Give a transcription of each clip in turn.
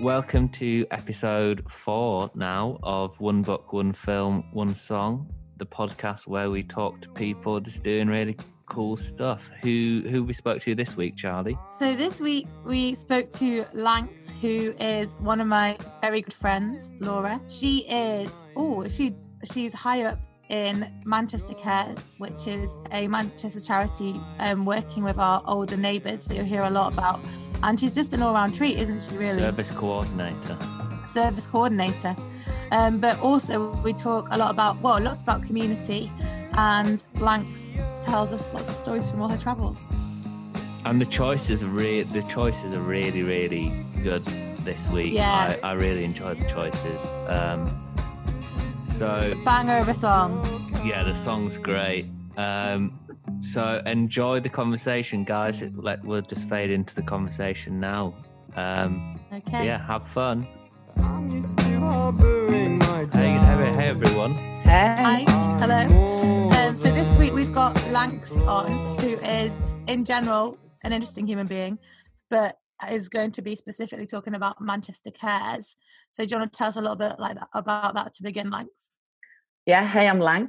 welcome to episode four now of One Book, One Film, One Song, the podcast where we talk to people just doing really cool stuff. Who who we spoke to this week, Charlie? So this week we spoke to Lanx, who is one of my very good friends, Laura. She is oh she she's high up in Manchester Cares, which is a Manchester charity um, working with our older neighbours that you'll hear a lot about. And she's just an all round treat, isn't she, really? Service coordinator. Service coordinator. Um, but also, we talk a lot about, well, lots about community. And Lanx tells us lots of stories from all her travels. And the choices are really, the choices are really, really good this week. Yeah. I, I really enjoyed the choices. Um, so banger of a song. Yeah, the song's great. Um, so enjoy the conversation, guys. It, let, we'll just fade into the conversation now. Um, okay. Yeah, have fun. Hey, hey, hey, everyone. Hey. Hi. Hello. Um, so this week we've got Lanx on, who is, in general, an interesting human being, but is going to be specifically talking about Manchester Cares. So do you want to tell us a little bit like that, about that to begin, Lanx? Yeah, hey, I'm Lanx.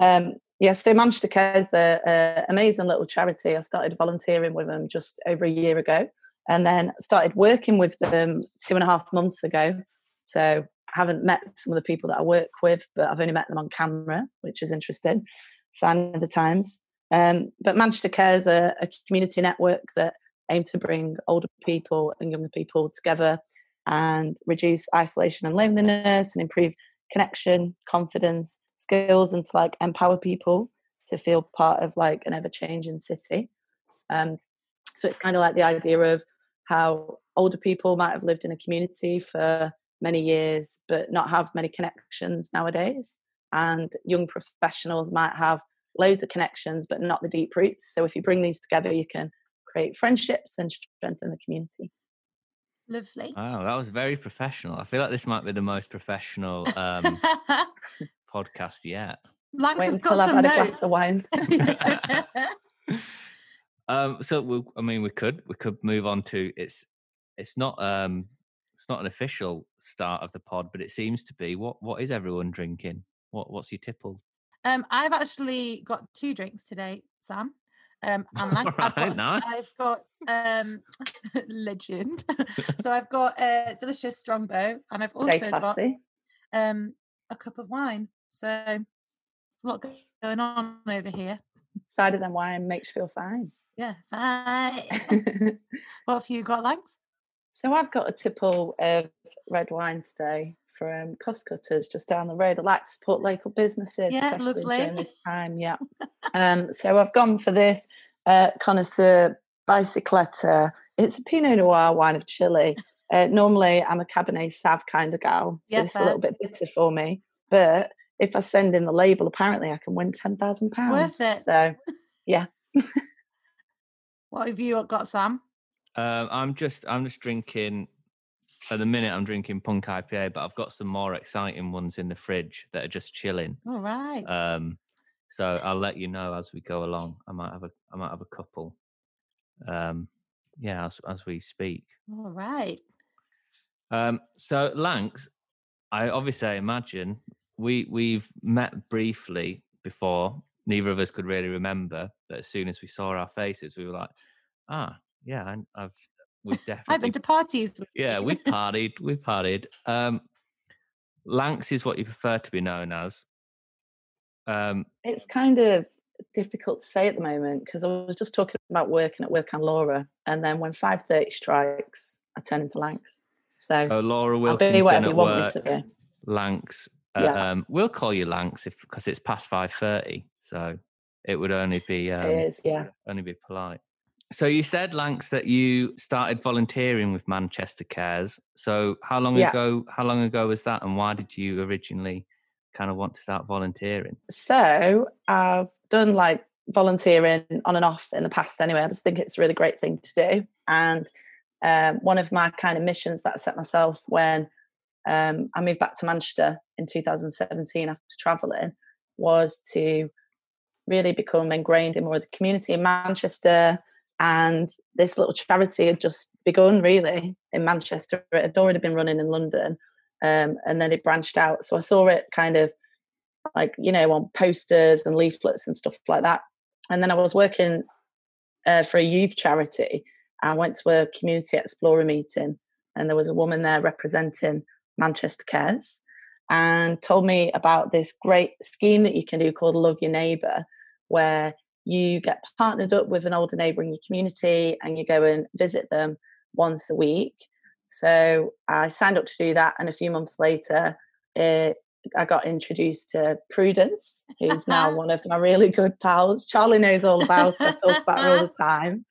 Um, yes, so Manchester Cares, the uh, amazing little charity. I started volunteering with them just over a year ago, and then started working with them two and a half months ago. So I haven't met some of the people that I work with, but I've only met them on camera, which is interesting. Sign of the times. Um, but Manchester Cares a, a community network that aim to bring older people and younger people together and reduce isolation and loneliness and improve connection, confidence, skills, and to like empower people to feel part of like an ever changing city. Um, so it's kind of like the idea of how older people might have lived in a community for many years but not have many connections nowadays, and young professionals might have loads of connections but not the deep roots. So if you bring these together, you can create friendships and strengthen the community. Lovely. Wow, that was very professional. I feel like this might be the most professional um, podcast yet. Lanx has got some notes. of wine. um, so we, I mean, we could we could move on to it's it's not um it's not an official start of the pod, but it seems to be. What what is everyone drinking? What what's your tipple? Um, I've actually got two drinks today, Sam. Um, and right, I've got, nice. I've got um, legend. so I've got a delicious strongbow, and I've also got um, a cup of wine. So there's a lot going on over here. Cider than wine makes you feel fine. Yeah, fine. what have you got, Lanx? So I've got a tipple of red wine today from Costcutters just down the road. I like to support local businesses, yeah, especially lovely. during this time. Yeah. um, so I've gone for this uh, connoisseur bicycletta. It's a Pinot Noir wine of Chile. Uh, normally, I'm a Cabernet Sauv kind of gal, so yes, it's a little bit bitter for me. But if I send in the label, apparently I can win ten thousand pounds. Worth it. So, yeah. what have you got, Sam? Um, I'm just I'm just drinking at the minute, I'm drinking Punk IPA, but I've got some more exciting ones in the fridge that are just chilling. All right. Um, so I'll let you know as we go along. I might have a I might have a couple. Um, yeah, as as we speak. All right. Um, so Lanx, I obviously imagine we we've met briefly before. Neither of us could really remember, but as soon as we saw our faces, we were like, "Ah, yeah, I've we've definitely. I've been to parties. yeah, we've partied. We've partied. Um, Lanx is what you prefer to be known as. Um, it's kind of difficult to say at the moment because I was just talking about working at Work and Laura, and then when five thirty strikes, I turn into Lanx. So, so Laura Wilkinson at work, Lanx. Uh, yeah. Um, we'll call you Lanx if because it's past five thirty, so it would only be um, it is, yeah, only be polite. So you said, Lanx, that you started volunteering with Manchester Cares. So how long yeah. ago? How long ago was that, and why did you originally kind of want to start volunteering? So I've done like volunteering on and off in the past. Anyway, I just think it's a really great thing to do. And um, one of my kind of missions that I set myself when um, I moved back to Manchester in 2017 after traveling was to really become ingrained in more of the community in Manchester And this little charity had just begun really in Manchester. It had already been running in London. Um, and then it branched out. So I saw it kind of like, you know, on posters and leaflets and stuff like that. And then I was working uh, for a youth charity. I went to a community explorer meeting, and there was a woman there representing Manchester Cares and told me about this great scheme that you can do called Love Your Neighbour, where you get partnered up with an older neighbour in your community and you go and visit them once a week. So I signed up to do that, and a few months later, it, I got introduced to Prudence, who's now one of my really good pals. Charlie knows all about her. I talk about her all the time.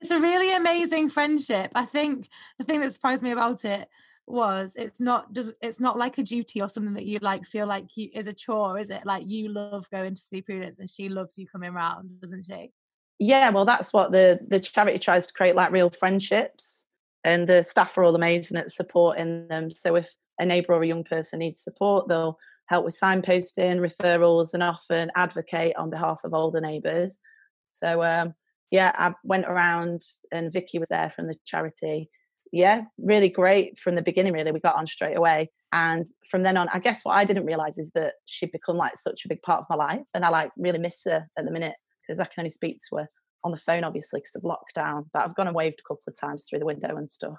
It's a really amazing friendship. I think the thing that surprised me about it was it's not just it's not like a duty or something that you like feel like you is a chore, is it? Like you love going to see Prudence and she loves you coming around, doesn't she? Yeah, well that's what the the charity tries to create like real friendships and the staff are all amazing at supporting them. So if a neighbour or a young person needs support, they'll help with signposting, referrals, and often advocate on behalf of older neighbours. So um, yeah, I went around and Vicky was there from the charity yeah, really great from the beginning. Really, we got on straight away, and from then on, I guess what I didn't realize is that she'd become like such a big part of my life, and I like really miss her at the minute because I can only speak to her on the phone, obviously, because of lockdown. But I've gone and waved a couple of times through the window and stuff.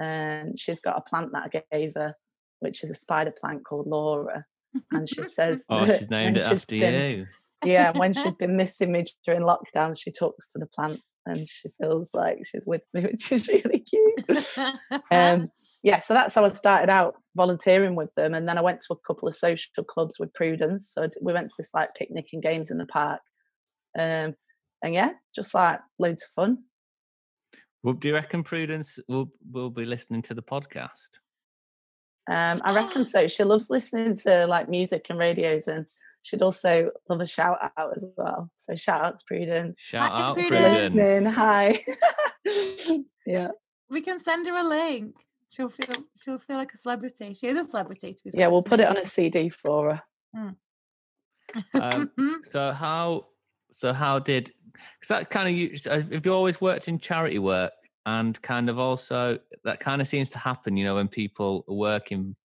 And she's got a plant that I gave her, which is a spider plant called Laura. And she says, "Oh, she's named it after been, you." Yeah, when she's been missing me during lockdown, she talks to the plant and she feels like she's with me, which is really cute. um, yeah, so that's how I started out volunteering with them, and then I went to a couple of social clubs with Prudence. So we went to this like picnic and games in the park, um, and yeah, just like loads of fun. Well, do you reckon Prudence will will be listening to the podcast? Um, I reckon so. She loves listening to like music and radios, and She'd also love a shout out as well. So shout out to Prudence. Shout Hi, out Prudence. Prudence. Hi. yeah. We can send her a link. She'll feel she'll feel like a celebrity. She is a celebrity to be Yeah, we'll put it on a CD for her. Hmm. um, so how so how did because that kind of you have you always worked in charity work and kind of also that kind of seems to happen you know when people are working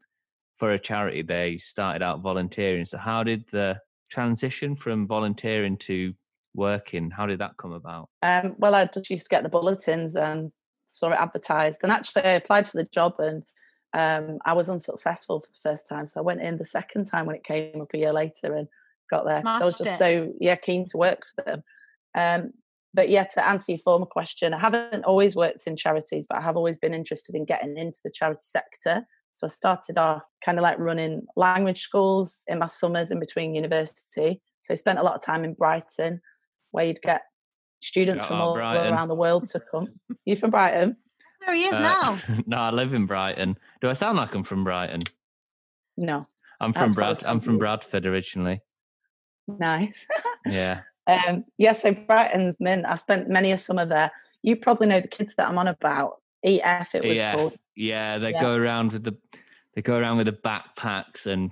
for a charity, they started out volunteering. So, how did the transition from volunteering to working? How did that come about? Um, well, I just used to get the bulletins and saw it advertised, and actually, I applied for the job and um, I was unsuccessful for the first time. So I went in the second time when it came up a year later and got there. So I was just it. so yeah keen to work for them. Um, but yeah, to answer your former question, I haven't always worked in charities, but I have always been interested in getting into the charity sector. So I started off kind of like running language schools in my summers in between university. So I spent a lot of time in Brighton, where you'd get students Shout from all, all, around the world to come. you from Brighton? There he is uh, now. no, I live in Brighton. Do I sound like I'm from Brighton? No. I'm from Brad. I'm from Bradford originally. Nice. yeah. Um, yeah, so Brighton's mint. I spent many a summer there. You probably know the kids that I'm on about. EF it was EF. called. Yeah, they yeah. go around with the they go around with the backpacks and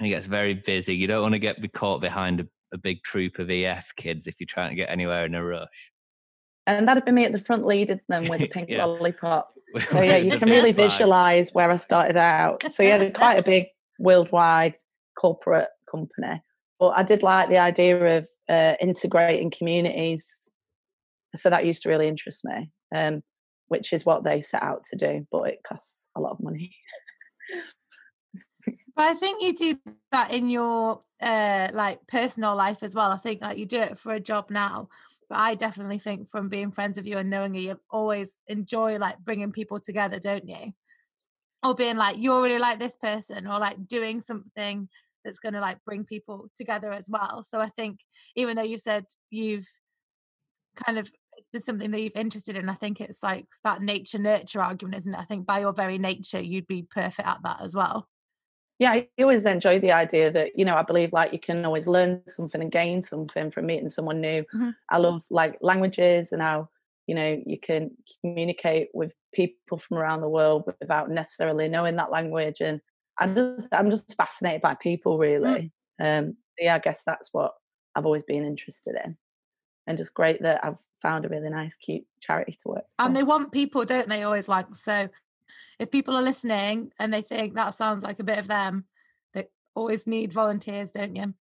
it gets very busy. You don't want to get be caught behind a, a big troop of EF kids if you're trying to get anywhere in a rush. And that'd be me at the front leading them with a pink yeah. lollipop. So yeah, you can really visualize where I started out. So yeah, they're quite a big worldwide corporate company. But I did like the idea of uh, integrating communities. So that used to really interest me. Um, which is what they set out to do, but it costs a lot of money. but I think you do that in your uh like personal life as well. I think like, you do it for a job now. But I definitely think from being friends with you and knowing you, you always enjoy like bringing people together, don't you? Or being like, you're really like this person, or like doing something that's going to like bring people together as well. So I think even though you've said you've kind of it's been something that you've interested in. I think it's like that nature nurture argument, isn't it? I think by your very nature, you'd be perfect at that as well. Yeah, I always enjoy the idea that, you know, I believe like you can always learn something and gain something from meeting someone new. Mm-hmm. I love like languages and how, you know, you can communicate with people from around the world without necessarily knowing that language. And I'm just I'm just fascinated by people really. Mm. Um yeah, I guess that's what I've always been interested in. And just great that I've found a really nice, cute charity to work. For. And they want people, don't they? Always like so. If people are listening and they think that sounds like a bit of them, they always need volunteers, don't you?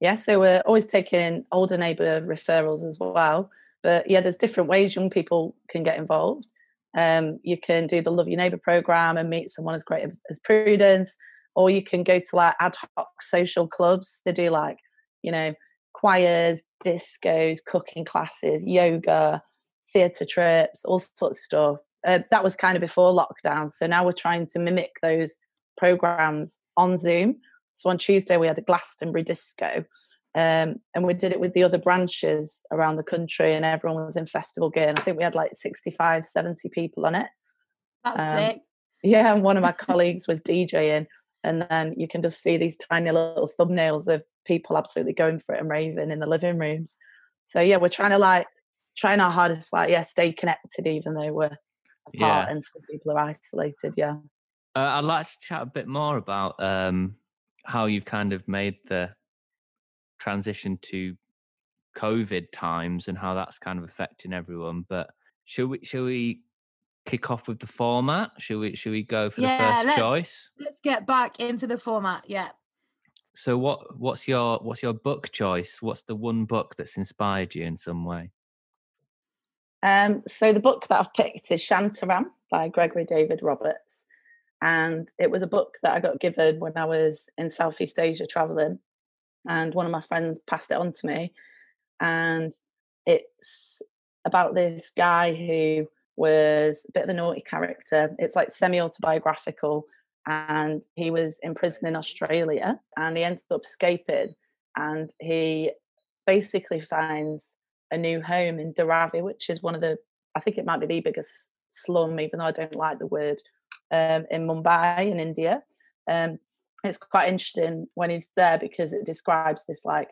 Yeah, so we're always taking older neighbour referrals as well. But yeah, there's different ways young people can get involved. Um, you can do the Love Your Neighbour program and meet someone as great as, as Prudence, or you can go to like ad hoc social clubs. They do like, you know, choirs, discos, cooking classes, yoga, theatre trips, all sorts of stuff. Uh, that was kind of before lockdown. So now we're trying to mimic those programs on Zoom. So on Tuesday we had a Glastonbury disco, um, and we did it with the other branches around the country, and everyone was in festival gear. And I think we had like 65, 70 people on it. That's um, sick. Yeah, and one of my colleagues was DJing, and then you can just see these tiny little thumbnails of people absolutely going for it and raving in the living rooms. So yeah, we're trying to like trying our hardest, like yeah, stay connected even though we're apart yeah. and some people are isolated. Yeah. Uh, I'd like to chat a bit more about um, how you've kind of made the transition to COVID times and how that's kind of affecting everyone. But should we should we kick off with the format? Should we should we go for yeah, the first let's, choice? Let's get back into the format. Yeah. So what what's your what's your book choice? What's the one book that's inspired you in some way? Um, so the book that I've picked is Shantaram by Gregory David Roberts. And it was a book that I got given when I was in Southeast Asia traveling. And one of my friends passed it on to me. And it's about this guy who was a bit of a naughty character. It's like semi autobiographical. And he was in prison in Australia and he ends up escaping. And he basically finds a new home in Dharavi, which is one of the, I think it might be the biggest slum, even though I don't like the word, um, in Mumbai in India. Um, it's quite interesting when he's there because it describes this like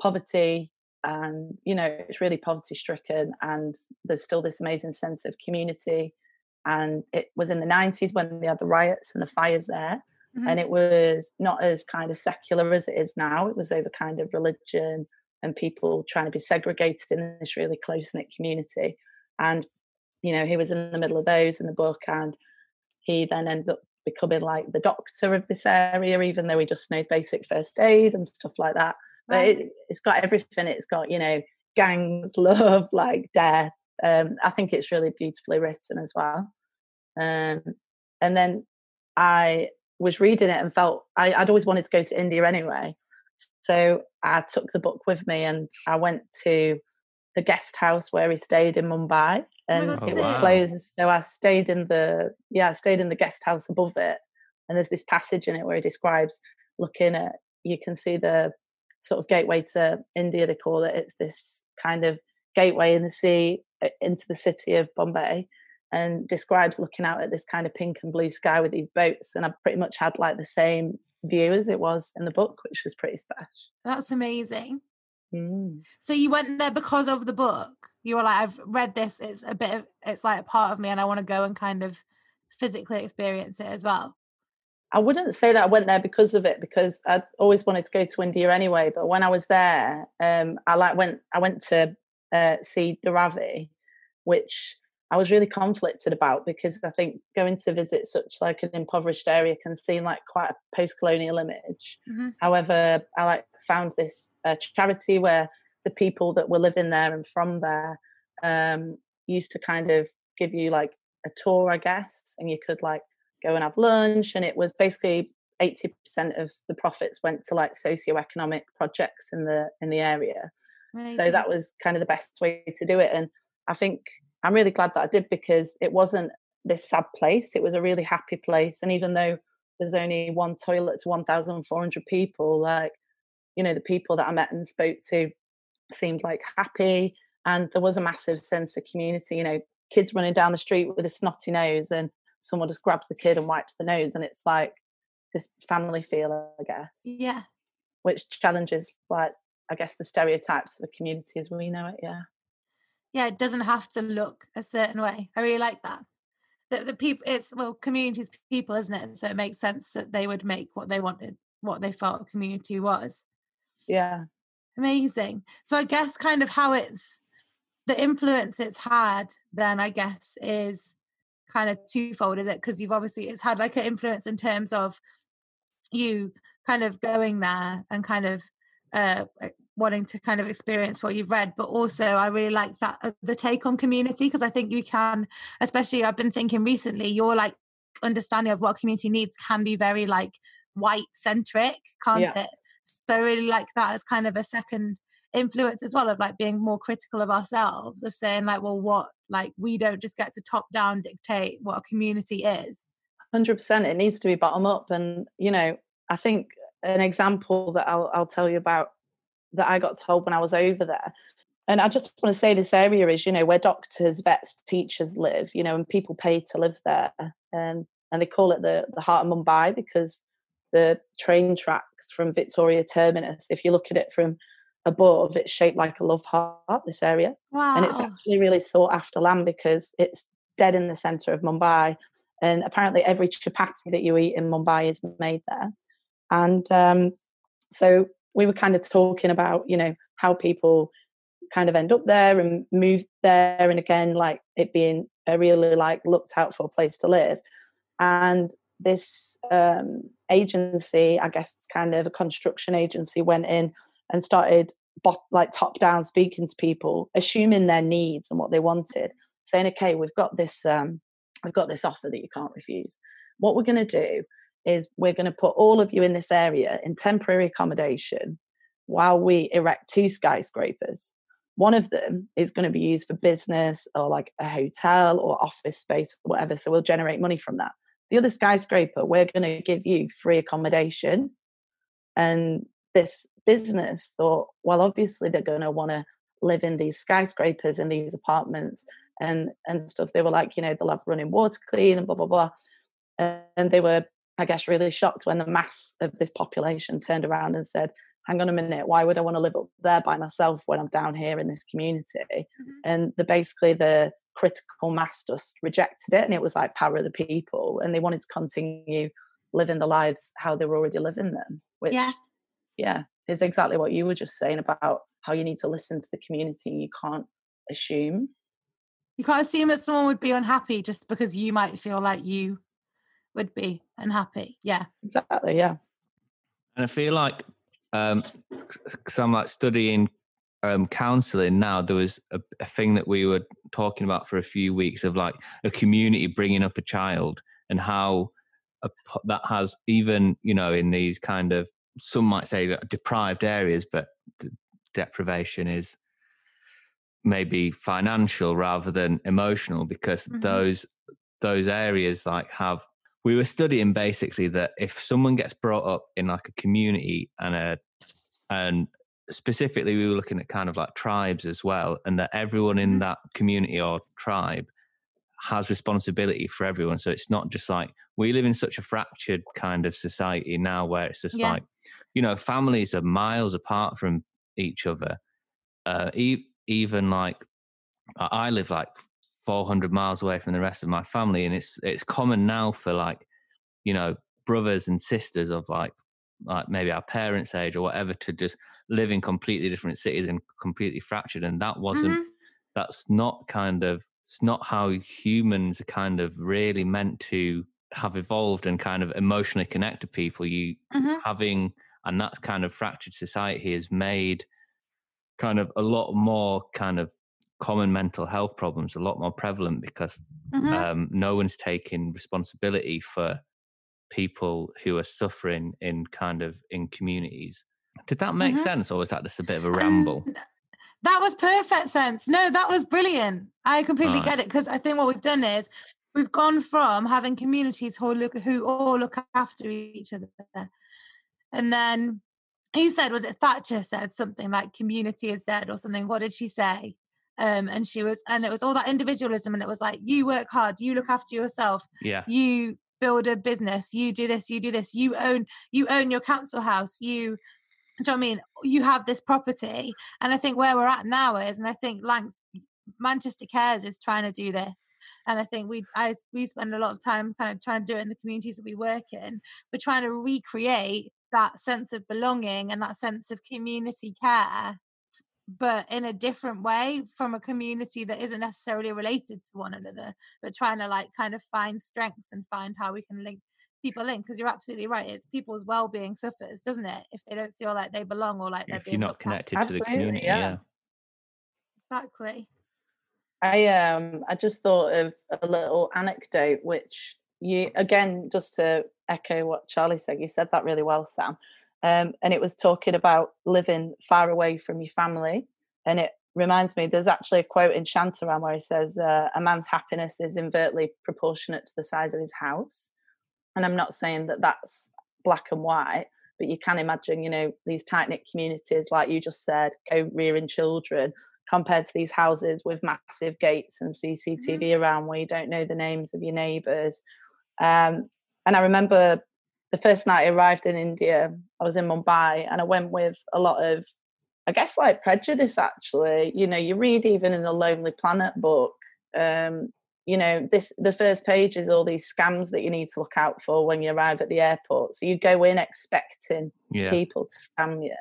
poverty and you know it's really poverty stricken and there's still this amazing sense of community and it was in the 90s when they had the riots and the fires there mm-hmm. and it was not as kind of secular as it is now it was over kind of religion and people trying to be segregated in this really close knit community and you know he was in the middle of those in the book and he then ends up becoming like the doctor of this area, even though he just knows basic first aid and stuff like that. But right. it, has got everything. It's got, you know, gangs, love, like death. Um, I think it's really beautifully written as well. Um, and then I was reading it and felt I, I'd always wanted to go to India anyway. So I took the book with me and I went to the guest house where he stayed in Mumbai. Oh and oh, it was wow. closed. So I stayed in the yeah, I stayed in the guest house above it. And there's this passage in it where he describes looking at you can see the sort of gateway to India, they call it. It's this kind of gateway in the sea into the city of Bombay and describes looking out at this kind of pink and blue sky with these boats. And I pretty much had like the same view as it was in the book, which was pretty special. That's amazing. Mm. So you went there because of the book. You were like, I've read this. It's a bit of, it's like a part of me, and I want to go and kind of physically experience it as well. I wouldn't say that I went there because of it, because I always wanted to go to India anyway. But when I was there, um, I like went. I went to uh, see Dharavi, which I was really conflicted about because I think going to visit such like an impoverished area can seem like quite a post-colonial image. Mm-hmm. However, I like found this uh, charity where the people that were living there and from there um, used to kind of give you like a tour, I guess, and you could like go and have lunch, and it was basically 80% of the profits went to like socio-economic projects in the in the area. Amazing. So that was kind of the best way to do it, and I think I'm really glad that I did because it wasn't this sad place. It was a really happy place. And even though there's only one toilet to 1,400 people, like, you know, the people that I met and spoke to seemed like happy. And there was a massive sense of community, you know, kids running down the street with a snotty nose and someone just grabs the kid and wipes the nose. And it's like this family feel, I guess. Yeah. Which challenges, like, I guess, the stereotypes of a community as we know it. Yeah yeah, it doesn't have to look a certain way. I really like that. That the people, it's well, communities, people, isn't it? So it makes sense that they would make what they wanted, what they felt community was. Yeah, Amazing. So I guess kind of how it's the influence it's had then I guess is kind of twofold, is it? Because you've obviously it's had like an influence in terms of you kind of going there and kind of uh wanting to kind of experience what you've read but also i really like that uh, the take on community because i think you can especially i've been thinking recently your like understanding of what community needs can be very like white centric can't yeah. it so I really like that as kind of a second influence as well of like being more critical of ourselves of saying like well what like we don't just get to top down dictate what a community is 100% it needs to be bottom up and you know i think an example that I'll, I'll tell you about that i got told when i was over there and i just want to say this area is you know where doctors vets teachers live you know and people pay to live there and and they call it the the heart of mumbai because the train tracks from victoria terminus if you look at it from above, it's shaped like a love heart, this area. Wow. And it's actually really sought after land because it's dead in the center of Mumbai. And apparently, every chapati that you eat in Mumbai is made there. And um, so we were kind of talking about, you know, how people kind of end up there and move there. And again, like it being a really like looked out for place to live. And this um, agency, I guess, kind of a construction agency, went in and started bot, like top down speaking to people, assuming their needs and what they wanted, saying, "Okay, we've got this, um, we've got this offer that you can't refuse. What we're going to do is we're going to put all of you in this area in temporary accommodation while we erect two skyscrapers. One of them is going to be used for business or like a hotel or office space or whatever. So we'll generate money from that. The other skyscraper, we're going to give you free accommodation and this business thought, well, obviously they're going to want to live in these skyscrapers and these apartments and and stuff. They were like, you know, they'll have running water clean and blah blah blah. And they were, I guess, really shocked when the mass of this population turned around and said, "Hang on a minute, why would I want to live up there by myself when I'm down here in this community?" Mm-hmm. And the basically the critical mass just rejected it, and it was like power of the people, and they wanted to continue living the lives how they were already living them. Which, yeah, yeah, is exactly what you were just saying about how you need to listen to the community. You can't assume. You can't assume that someone would be unhappy just because you might feel like you would be unhappy. Yeah. Exactly. Yeah. And I feel like, um, because I'm like studying um, counseling now, there was a, a, thing that we were talking about for a few weeks of like a community bringing up a child and how a, that has even, you know, in these kind of some might say deprived areas, but deprivation is maybe financial rather than emotional because mm-hmm. those those areas like have we were studying basically that if someone gets brought up in like a community and a and specifically we were looking at kind of like tribes as well and that everyone in mm-hmm. that community or tribe has responsibility for everyone. So it's not just like we live in such a fractured kind of society now where it's just yeah. like, you know, families are miles apart from each other. Uh, e- even like I live like 400 miles away from the rest of my family, and it's it's common now for like, you know, brothers and sisters of like like maybe our parents' age or whatever to just live in completely different cities and completely fractured. And that wasn't mm-hmm. that's not kind of it's not how humans are kind of really meant to have evolved and kind of emotionally connect to people. You mm-hmm. having, and that's kind of fractured society has made kind of a lot more kind of common mental health problems a lot more prevalent because mm-hmm. um, no one's taking responsibility for people who are suffering in kind of in communities. Did that make mm-hmm. sense, or was that just a bit of a ramble? Um, that was perfect sense. No, that was brilliant. I completely right. get it because I think what we've done is we've gone from having communities who look who all look after each other, and then who said was it Thatcher said something like community is dead or something. What did she say? Um, and she was, and it was all that individualism, and it was like you work hard, you look after yourself, yeah, you build a business, you do this, you do this, you own, you own your council house, you do you know what I mean? You have this property. And I think where we're at now is, and I think Lanx Manchester Cares is trying to do this. And I think we I we spend a lot of time kind of trying to do it in the communities that we work in. We're trying to recreate that sense of belonging and that sense of community care but in a different way from a community that isn't necessarily related to one another but trying to like kind of find strengths and find how we can link people in because you're absolutely right it's people's well-being suffers doesn't it if they don't feel like they belong or like they're if you're not connected to the community yeah. yeah. exactly I um I just thought of a little anecdote which you again just to echo what Charlie said you said that really well Sam um, and it was talking about living far away from your family and it reminds me there's actually a quote in Shantaram where he says uh, a man's happiness is inversely proportionate to the size of his house and I'm not saying that that's black and white but you can imagine you know these tight knit communities like you just said co-rearing children compared to these houses with massive gates and CCTV mm-hmm. around where you don't know the names of your neighbors um, and I remember the first night I arrived in India, I was in Mumbai and I went with a lot of, I guess, like prejudice actually. You know, you read even in the Lonely Planet book, um, you know, this the first page is all these scams that you need to look out for when you arrive at the airport. So you go in expecting yeah. people to scam you.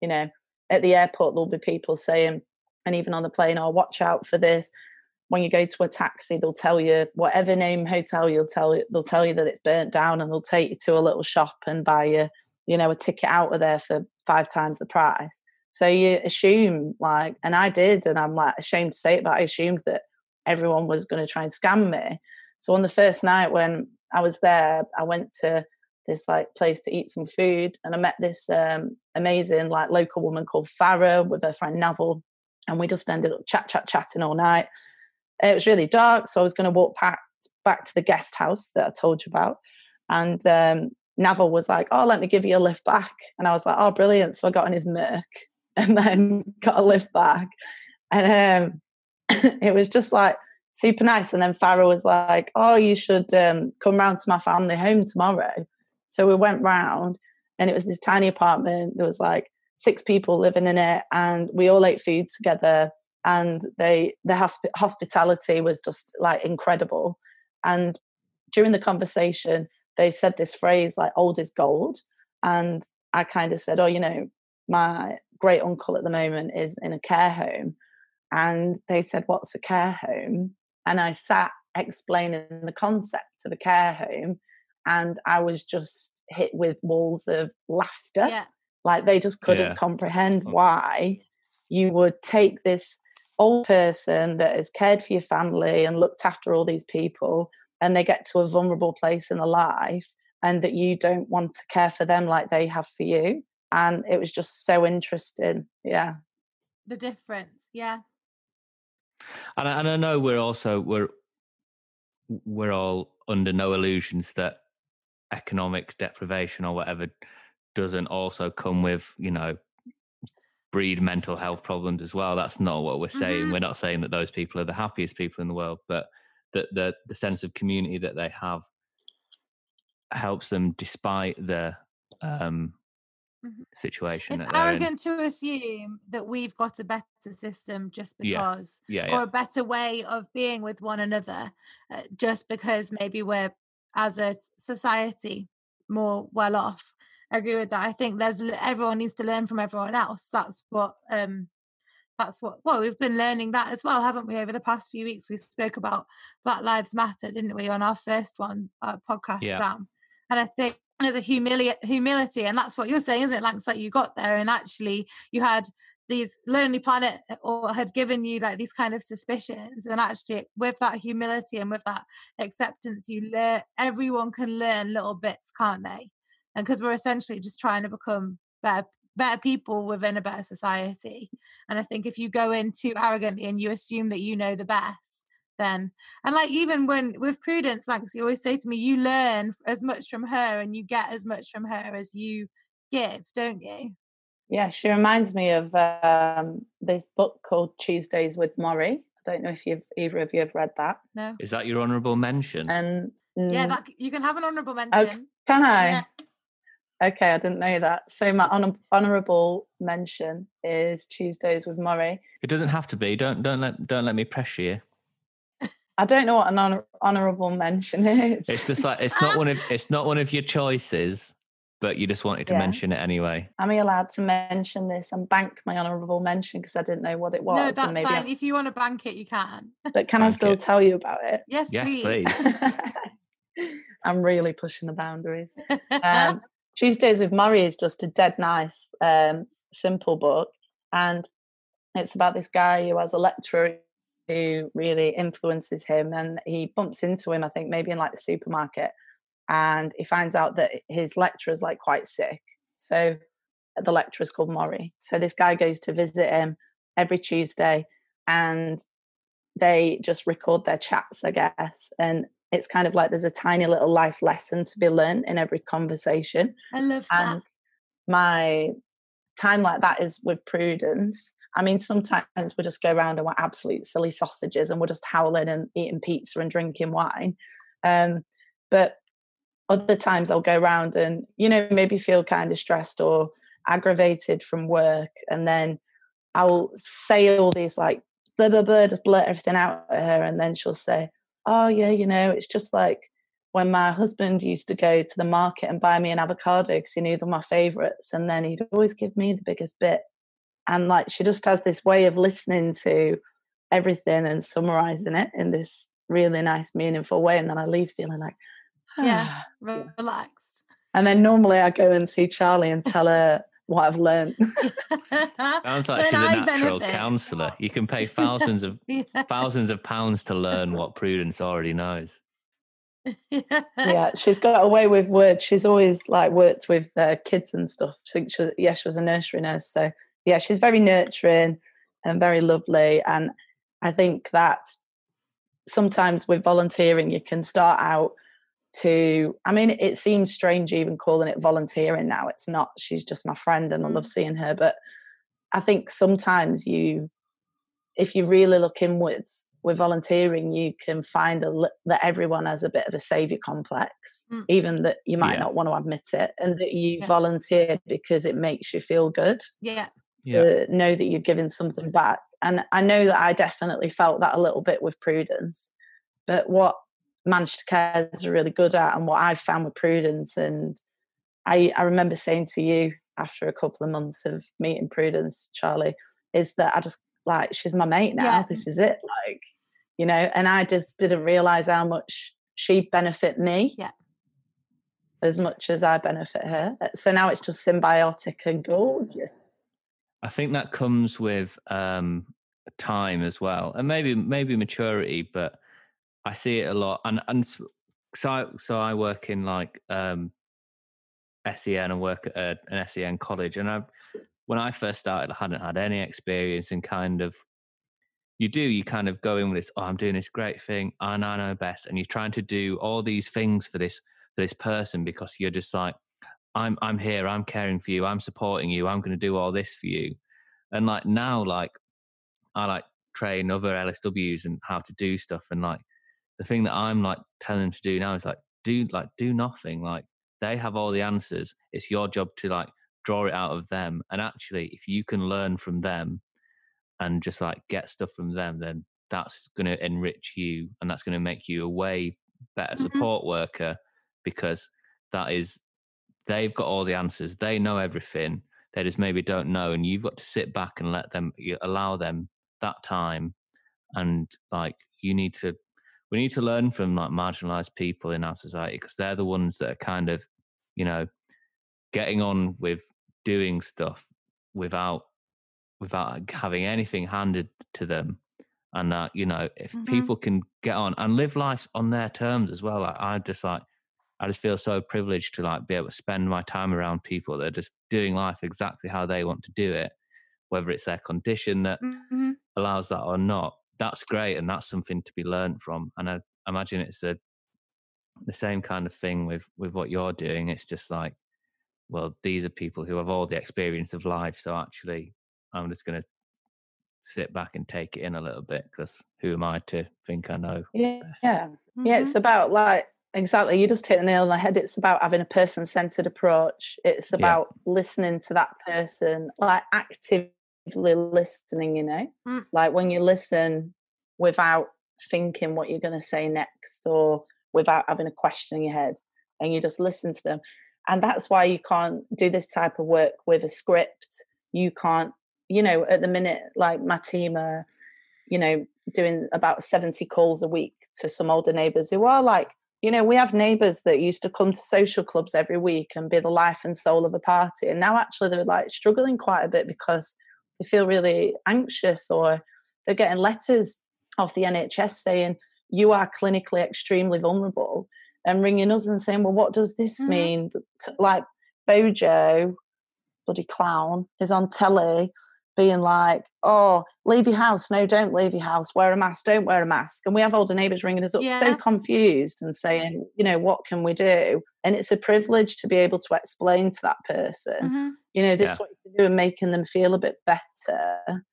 You know, at the airport there'll be people saying, and even on the plane, oh, watch out for this when you go to a taxi, they'll tell you whatever name hotel you'll tell you they'll tell you that it's burnt down, and they'll take you to a little shop and buy you, you know, a ticket out of there for five times the price. So you assume like, and I did, and I'm like ashamed to say it, but I assumed that everyone was going to try and scam me. So on the first night when I was there, I went to this like place to eat some food, and I met this um, amazing like local woman called Farah with her friend Navel, and we just ended up chat chat chatting all night it was really dark, so I was going to walk back back to the guest house that I told you about. And um, Navel was like, "Oh, let me give you a lift back," and I was like, "Oh, brilliant!" So I got on his Merc and then got a lift back, and um, it was just like super nice. And then Farah was like, "Oh, you should um, come round to my family home tomorrow." So we went round, and it was this tiny apartment. There was like six people living in it, and we all ate food together and they the hosp- hospitality was just like incredible and during the conversation they said this phrase like old is gold and i kind of said oh you know my great uncle at the moment is in a care home and they said what's a care home and i sat explaining the concept of a care home and i was just hit with walls of laughter yeah. like they just couldn't yeah. comprehend why you would take this old person that has cared for your family and looked after all these people and they get to a vulnerable place in their life and that you don't want to care for them like they have for you and it was just so interesting. Yeah. The difference yeah. And I, and I know we're also we're we're all under no illusions that economic deprivation or whatever doesn't also come with you know breed mental health problems as well. That's not what we're saying. Mm-hmm. We're not saying that those people are the happiest people in the world, but that the the sense of community that they have helps them despite the um, mm-hmm. situation. It's arrogant to assume that we've got a better system just because, yeah. Yeah, yeah. or a better way of being with one another, uh, just because maybe we're as a society more well off agree with that. I think there's everyone needs to learn from everyone else. That's what um that's what well we've been learning that as well haven't we over the past few weeks we spoke about black lives matter didn't we on our first one uh, podcast yeah. sam and i think there's a humili- humility and that's what you're saying isn't it Lanx that you got there and actually you had these lonely planet uh, or had given you like these kind of suspicions and actually with that humility and with that acceptance you learn everyone can learn little bits can't they and because we're essentially just trying to become better better people within a better society and i think if you go in too arrogantly and you assume that you know the best then and like even when with prudence like you always say to me you learn as much from her and you get as much from her as you give don't you? Yeah she reminds me of um, this book called tuesdays with Morrie i don't know if you've either of you have read that. No. Is that your honorable mention? And yeah that you can have an honorable oh, mention. oh, can i? Yeah. Okay, I didn't know that. So my honor- honourable mention is Tuesdays with Morrie. It doesn't have to be. Don't don't let don't let me pressure you. I don't know what an honor- honourable mention is. It's just like it's not one of it's not one of your choices. but you just wanted to Yeah. mention it anyway. Am I allowed to mention this and bank my honourable mention because I didn't know what it was? no, that's maybe fine. I- If you want to bank it, you can. but can I still it. tell you about it? Yes, Yes, please. please. I'm really pushing the boundaries. Um, Tuesdays with Morrie is just a dead nice, um, simple book, and it's about this guy who has a lecturer who really influences him, and he bumps into him, I think, maybe in like the supermarket, and he finds out that his lecturer's like quite sick. So the lecturer's called Morrie. So this guy goes to visit him every Tuesday, and they just record their chats, I guess, and it's kind of like there's a tiny little life lesson to be learned in every conversation. I love that. and my time like that is with prudence. I mean sometimes we just go around and we're absolute silly sausages and we're just howling and eating pizza and drinking wine. Um, but other times i'll go around and you know maybe feel kind of stressed or aggravated from work and then i'll say all these like blah blah blah just blurt everything out at her and then she'll say oh yeah you know it's just like when my husband used to go to the market and buy me an avocado because he knew they're my favorites and then he'd always give me the biggest bit and like she just has this way of listening to everything and summarizing it in this really nice meaningful way and then i leave feeling like Yeah. "Ah." Re- Relaxed. and then normally i go and see charlie and tell her what i've learned Sounds like then she's a natural benefit. counsellor. You can pay thousands of Yeah. thousands of pounds to learn what Prudence already knows. yeah she's got a way with words she's always like worked with uh, kids and stuff she, she was, yeah she was a nursery nurse so yeah she's very nurturing and very lovely and i think that sometimes with volunteering you can start out to i mean it seems strange even calling it volunteering now it's not she's just my friend and i love seeing her but i think sometimes you if you really look inwards with volunteering you can find a, that everyone has a bit of a savior complex Mm. even that you might Yeah. not want to admit it and that you Yeah. volunteer because it makes you feel good yeah. Yeah. to know that you're giving something back. And I know that I definitely felt that a little bit with Prudence. But what Manchester Cares are really good at, and what I've found with Prudence, and I, I remember saying to you after a couple of months of meeting Prudence, Charlie, is that I just like she's my mate now. Yeah. This is it, like you know. And I just didn't realize how much she benefit me. Yeah. As much as I benefit her. So now it's just symbiotic and gorgeous. I think that comes with um, time as well, and maybe maybe maturity. But I see it a lot, and and so I, so I work in like um, SEN and work at a, an SEN college, and I when I first started, I hadn't had any experience in kind of. You do, you kind of go in with this. Oh, I'm doing this great thing, and I know best, and you're trying to do all these things for this for this person because you're just like, I'm I'm here, I'm caring for you, I'm supporting you, I'm going to do all this for you. And like now, like I like train other LSWs and how to do stuff. And like the thing that I'm like telling them to do now is like do like do nothing. Like they have all the answers. It's your job to like draw it out of them. And actually, if you can learn from them and just like get stuff from them, then that's going to enrich you and that's going to make you a way better Mhm. support worker because that is they've got all the answers they know everything they just maybe don't know and you've got to sit back and let them you allow them that time and like you need to we need to learn from like marginalized people in our society because they're the ones that are kind of you know getting on with doing stuff without without having anything handed to them and that you know if Mhm. people can get on and live life on their terms as well like, i just like i just feel so privileged to like be able to spend my time around people that are just doing life exactly how they want to do it whether it's their condition that Mhm. allows that or not that's great and that's something to be learned from and i imagine it's a the same kind of thing with with what you're doing it's just like well these are people who have all the experience of life so actually i'm just going to sit back and take it in a little bit because who am i to think i know Yeah. best? Yeah. Yeah, Mhm. it's about like exactly. You just hit the nail on the head. It's about having a person-centered approach. It's Yeah. about listening to that person, like actively listening. You know, Mm. like when you listen without thinking what you're going to say next, or without having a question in your head, and you just listen to them. and that's why you can't do this type of work with a script you can't you know at the minute like my team are you know doing about 70 calls a week to some older neighbors who are like you know we have neighbors that used to come to social clubs every week and be the life and soul of a party and now actually they're like struggling quite a bit because they feel really anxious or they're getting letters off the NHS saying you are clinically extremely vulnerable and ringing us and saying, well, what does this mm-hmm. mean? Like Bojo, bloody clown, is on telly being like, oh, leave your house. No, don't leave your house. Wear a mask. Don't wear a mask. And we have older neighbours ringing us up yeah. so confused and saying, you know, what can we do? And it's a privilege to be able to explain to that person, mm-hmm. you know, this yeah. is what you can do and making them feel a bit better.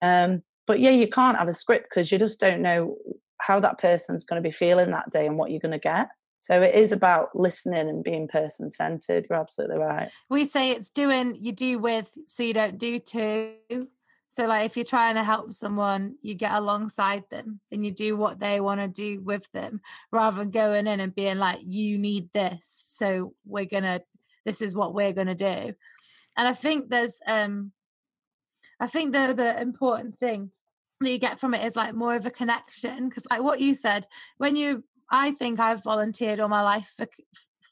Um, but yeah, you can't have a script because you just don't know how that person's going to be feeling that day and what you're going to get. So it is about listening and being person centered. You're absolutely right. We say it's doing you do with so you don't do to. So like if you're trying to help someone, you get alongside them and you do what they want to do with them rather than going in and being like, you need this. So we're gonna this is what we're gonna do. And I think there's um I think the the important thing that you get from it is like more of a connection because like what you said when you i think i've volunteered all my life for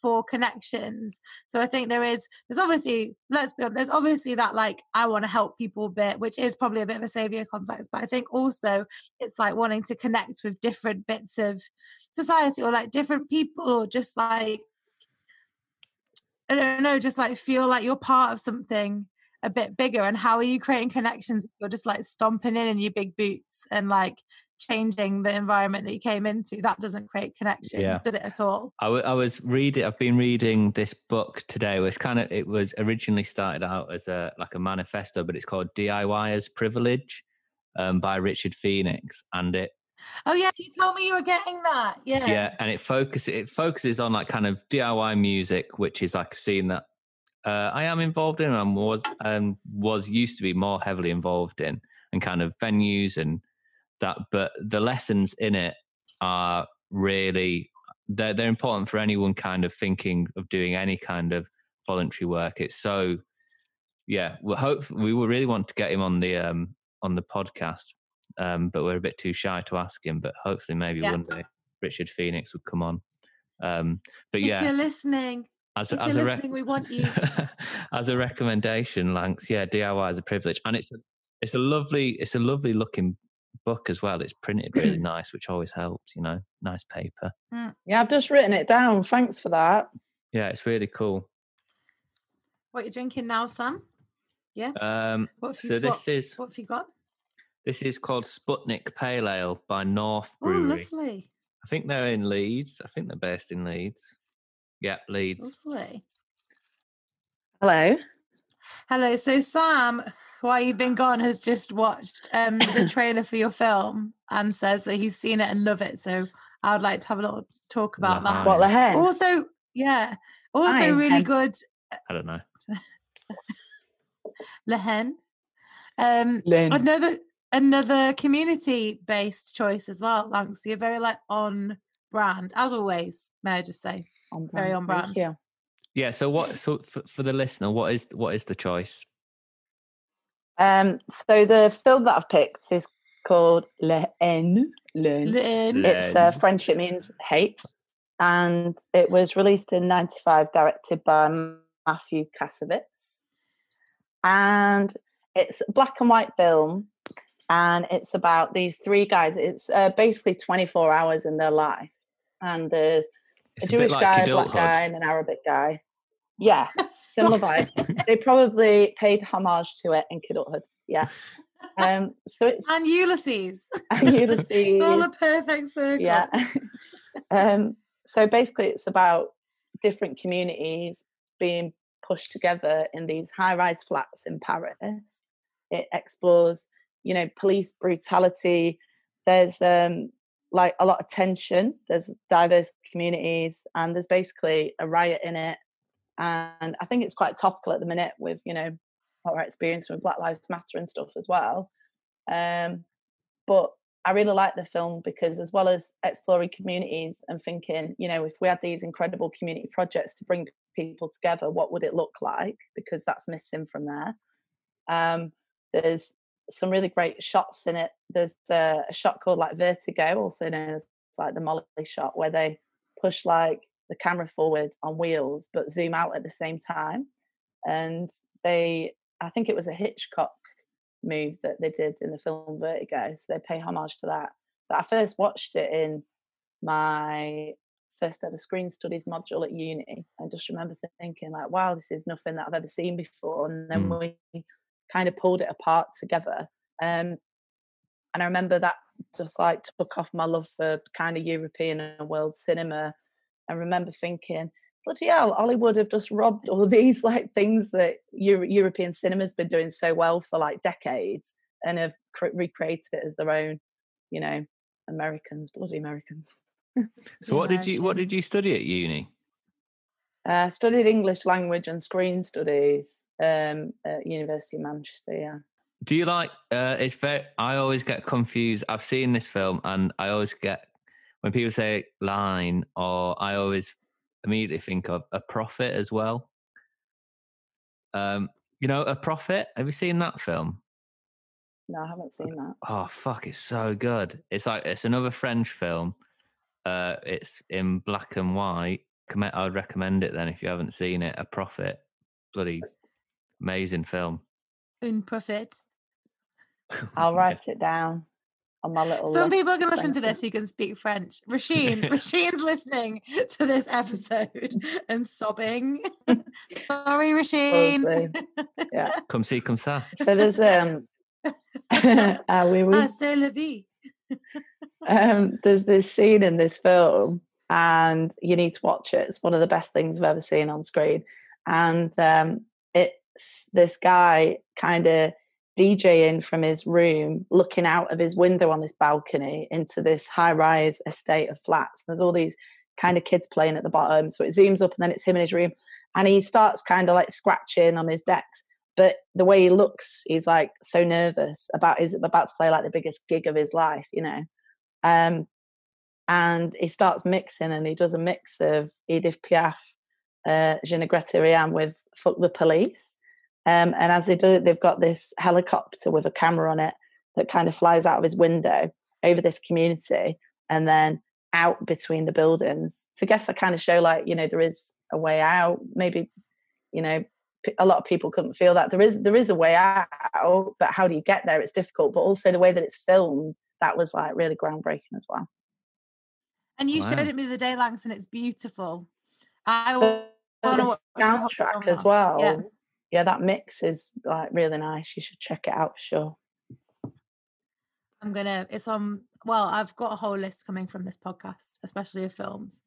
for connections. So i think there is there's obviously let's be honest there's obviously that like i want to help people bit which is probably a bit of a savior complex but i think also it's like wanting to connect with different bits of society or like different people or just like i don't know just like feel like you're part of something a bit bigger. And how are you creating connections you're just like stomping in in your big boots and like changing the environment that you came into that doesn't create connections yeah. does it at all I, w- I was reading i've been reading this book today it's kind of it was originally started out as a like a manifesto but it's called diy's privilege um, by richard phoenix and it Oh yeah, you told me you were getting that. Yeah. Yeah, and it focuses it focuses on like kind of DIY music, which is like a scene that uh, I am involved in and was and was used to be more heavily involved in and kind of venues and that. But the lessons in it are really they're they're important for anyone kind of thinking of doing any kind of voluntary work. It's so yeah. We hope we will really want to get him on the um, on the podcast, um, but we're a bit too shy to ask him. But hopefully, maybe yeah. one day Richard Phoenix would come on. Um, but if yeah, you're listening, as, if as you're a listening, we want you. as a recommendation, Lanx, yeah, DIY is a privilege, and it's a, it's a lovely it's a lovely looking book as well. It's printed really nice, which always helps. You know, nice paper. Mm. Yeah, I've just written it down. Thanks for that. Yeah, it's really cool. What are you drinking now, Sam? Yeah. Um. What so this is what have you got? This is called Sputnik Pale Ale by North Brewery. Oh, lovely. I think they're in Leeds. I think they're based in Leeds. Yeah, Leeds. Lovely. Hello. Hello. So Sam, while you've been gone, has just watched um, the trailer for your film and says that he's seen it and love it. So I would like to have a little talk about that. What the heck? Also, yeah. Also, I really good. I don't know. Lehen. Um, another another community based choice as well. Thanks. You're very like on brand as always. May I just say? on brand. Very on brand. Yeah. Yeah. So what? So for, for the listener, what is what is the choice? Um. So the film that I've picked is called Le Haine. Le Haine. It's uh, French. It means hate, and it was released in '95, directed by Matthew Kassovitz, and it's a black and white film, and it's about these three guys. It's uh, basically 24 hours in their life, and there's it's a Jewish a guy, a black guy, and an Arabic guy. Yeah, similar vibe. they probably paid homage to it in Kidulthood. Yeah. Um, so it's and Ulysses. And Ulysses. All a perfect circle. Yeah. um, so basically, it's about different communities being pushed together in these high-rise flats in Paris. It explores, you know, police brutality. There's um, like a lot of tension. There's diverse communities, and there's basically a riot in it. And I think it's quite topical at the minute with you know what we're experiencing with Black Lives Matter and stuff as well. Um, but I really like the film because, as well as exploring communities and thinking, you know, if we had these incredible community projects to bring people together, what would it look like? Because that's missing from there. Um, there's some really great shots in it. There's a, a shot called like Vertigo, also known as like the dolly shot, where they push like the camera forward on wheels but zoom out at the same time. And they, I think it was a Hitchcock move that they did in the film Vertigo. So they pay homage to that. But I first watched it in my first ever screen studies module at uni and just remember thinking like, wow, this is nothing that I've ever seen before. And then mm. we kind of pulled it apart together. Um, and I remember that just like took off my love for kind of European and world cinema. I remember thinking, bloody hell, Hollywood have just robbed all these like things that Euro- European cinema's been doing so well for like decades and have cre- recreated it as their own, you know, Americans, bloody Americans. so what did you what did you study at uni? I uh, studied English language and screen studies um, at University of Manchester. Yeah. Do you like? Uh, it's very. I always get confused. I've seen this film, and I always get when people say line, or I always immediately think of a prophet as well. Um, you know, a prophet. Have you seen that film? No, I haven't seen that. Oh fuck! It's so good. It's like it's another French film. Uh, it's in black and white. I'd recommend it then if you haven't seen it. A prophet, bloody amazing film. Un prophet. I'll write it down on my little. Some people can listen to this who can speak French. Rasheen, Rasheen's listening to this episode and sobbing. Sorry, Rasheen. Yeah. Come see, come ça. So there's um. uh, we, we, ah, c'est la vie. um, there's this scene in this film, and you need to watch it. It's one of the best things I've ever seen on screen, and um, it's this guy kind of DJing from his room, looking out of his window on this balcony into this high rise estate of flats. There's all these kind of kids playing at the bottom. So it zooms up and then it's him in his room. And he starts kind of like scratching on his decks. But the way he looks, he's like so nervous about his about to play like the biggest gig of his life, you know. Um, and he starts mixing and he does a mix of Edith Piaf, uh, Je ne rien with Fuck the Police. Um, and as they do it, they've got this helicopter with a camera on it that kind of flies out of his window over this community and then out between the buildings. To guess I kind of show like, you know, there is a way out. Maybe, you know, a lot of people couldn't feel that there is there is a way out, but how do you get there? It's difficult. But also the way that it's filmed, that was like really groundbreaking as well. And you wow. showed it me the day, Lanx, and it's beautiful. I want to watch soundtrack as well. Yeah yeah, that mix is like really nice. You should check it out for sure. I'm gonna. It's on. Well, I've got a whole list coming from this podcast, especially of films.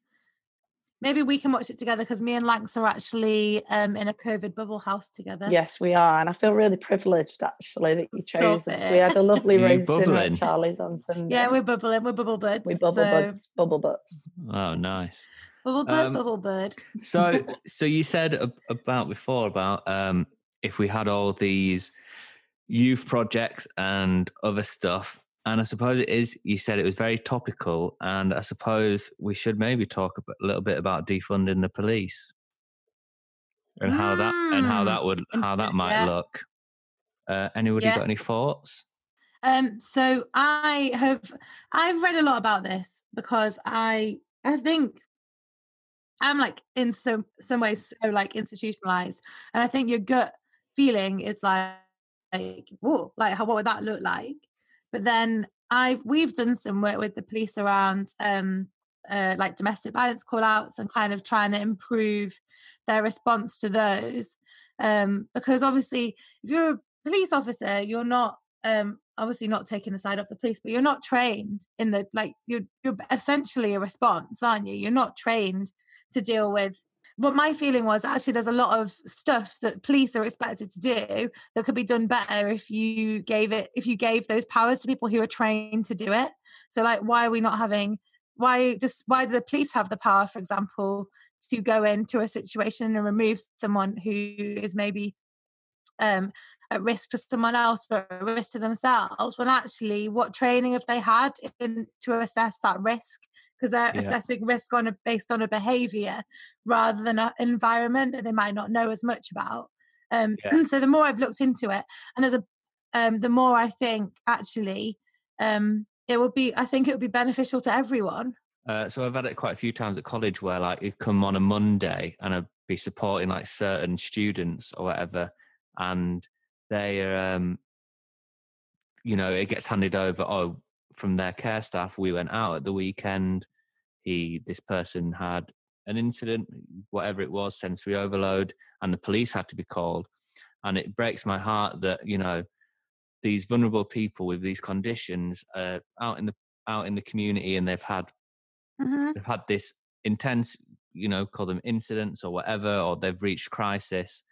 Maybe we can watch it together because me and Lanx are actually um, in a COVID bubble house together. Yes, we are, and I feel really privileged actually that you chose it. We had a lovely roast dinner at Charlie's on Sunday. Yeah, we're bubbling. We're bubble buds. We bubble so... buds. Bubble butts. Oh, nice. Bubble bird, um, bubble bird. so, so you said about before about um, if we had all these youth projects and other stuff, and I suppose it is. You said it was very topical, and I suppose we should maybe talk a little bit about defunding the police and mm, how that and how that would how that might yeah. look. Uh, anybody yeah. got any thoughts? Um, so I have I've read a lot about this because I I think I'm like in some some ways so like institutionalized, and I think your gut feeling is like, like whoa, like how what would that look like? But then I've we've done some work with the police around um uh, like domestic violence call outs and kind of trying to improve their response to those. Um, because obviously, if you're a police officer, you're not um, obviously not taking the side of the police, but you're not trained in the like you're you're essentially a response, aren't you? You're not trained to deal with. But my feeling was actually there's a lot of stuff that police are expected to do that could be done better if you gave it if you gave those powers to people who are trained to do it. So like why are we not having why just why do the police have the power for example to go into a situation and remove someone who is maybe um at risk to someone else or at risk to themselves when actually what training have they had in to assess that risk because they're Yeah. assessing risk on a based on a behavior rather than an environment that they might not know as much about um Yeah. so the more i've looked into it and there's a um the more i think actually um it would be i think it would be beneficial to everyone Uh, so I've had it quite a few times at college where like you come on a Monday and I'd be supporting like certain students or whatever, and they are, um, you know, it gets handed over. Oh, from their care staff, we went out at the weekend. He, this person had an incident, whatever it was, sensory overload, and the police had to be called. And it breaks my heart that you know these vulnerable people with these conditions are out in the out in the community and they've had Mhm. they've had this intense, you know, call them incidents or whatever, or they've reached crisis,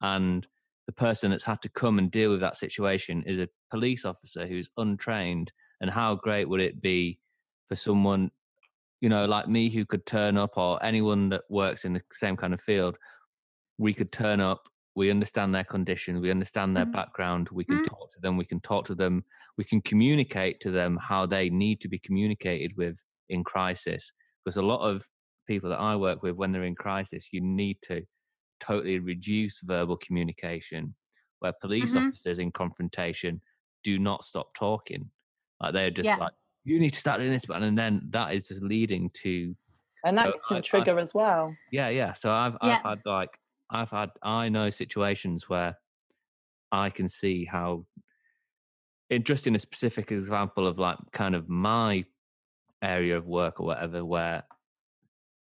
and the person that's had to come and deal with that situation is a police officer who's untrained. And how great would it be for someone, you know, like me who could turn up, or anyone that works in the same kind of field, we could turn up. We understand their condition. We understand their Mhm. background. We can Mhm. talk to them. We can talk to them. We can communicate to them how they need to be communicated with in crisis because a lot of people that I work with when they're in crisis you need to totally reduce verbal communication where police Mhm. officers in confrontation do not stop talking like they're just Yeah. like you need to start doing this but and then that is just leading to And that So can I- I- trigger as well. yeah yeah so I've Yeah. I've had like I've had I know situations where I can see how in just in a specific example of like kind of my area of work or whatever where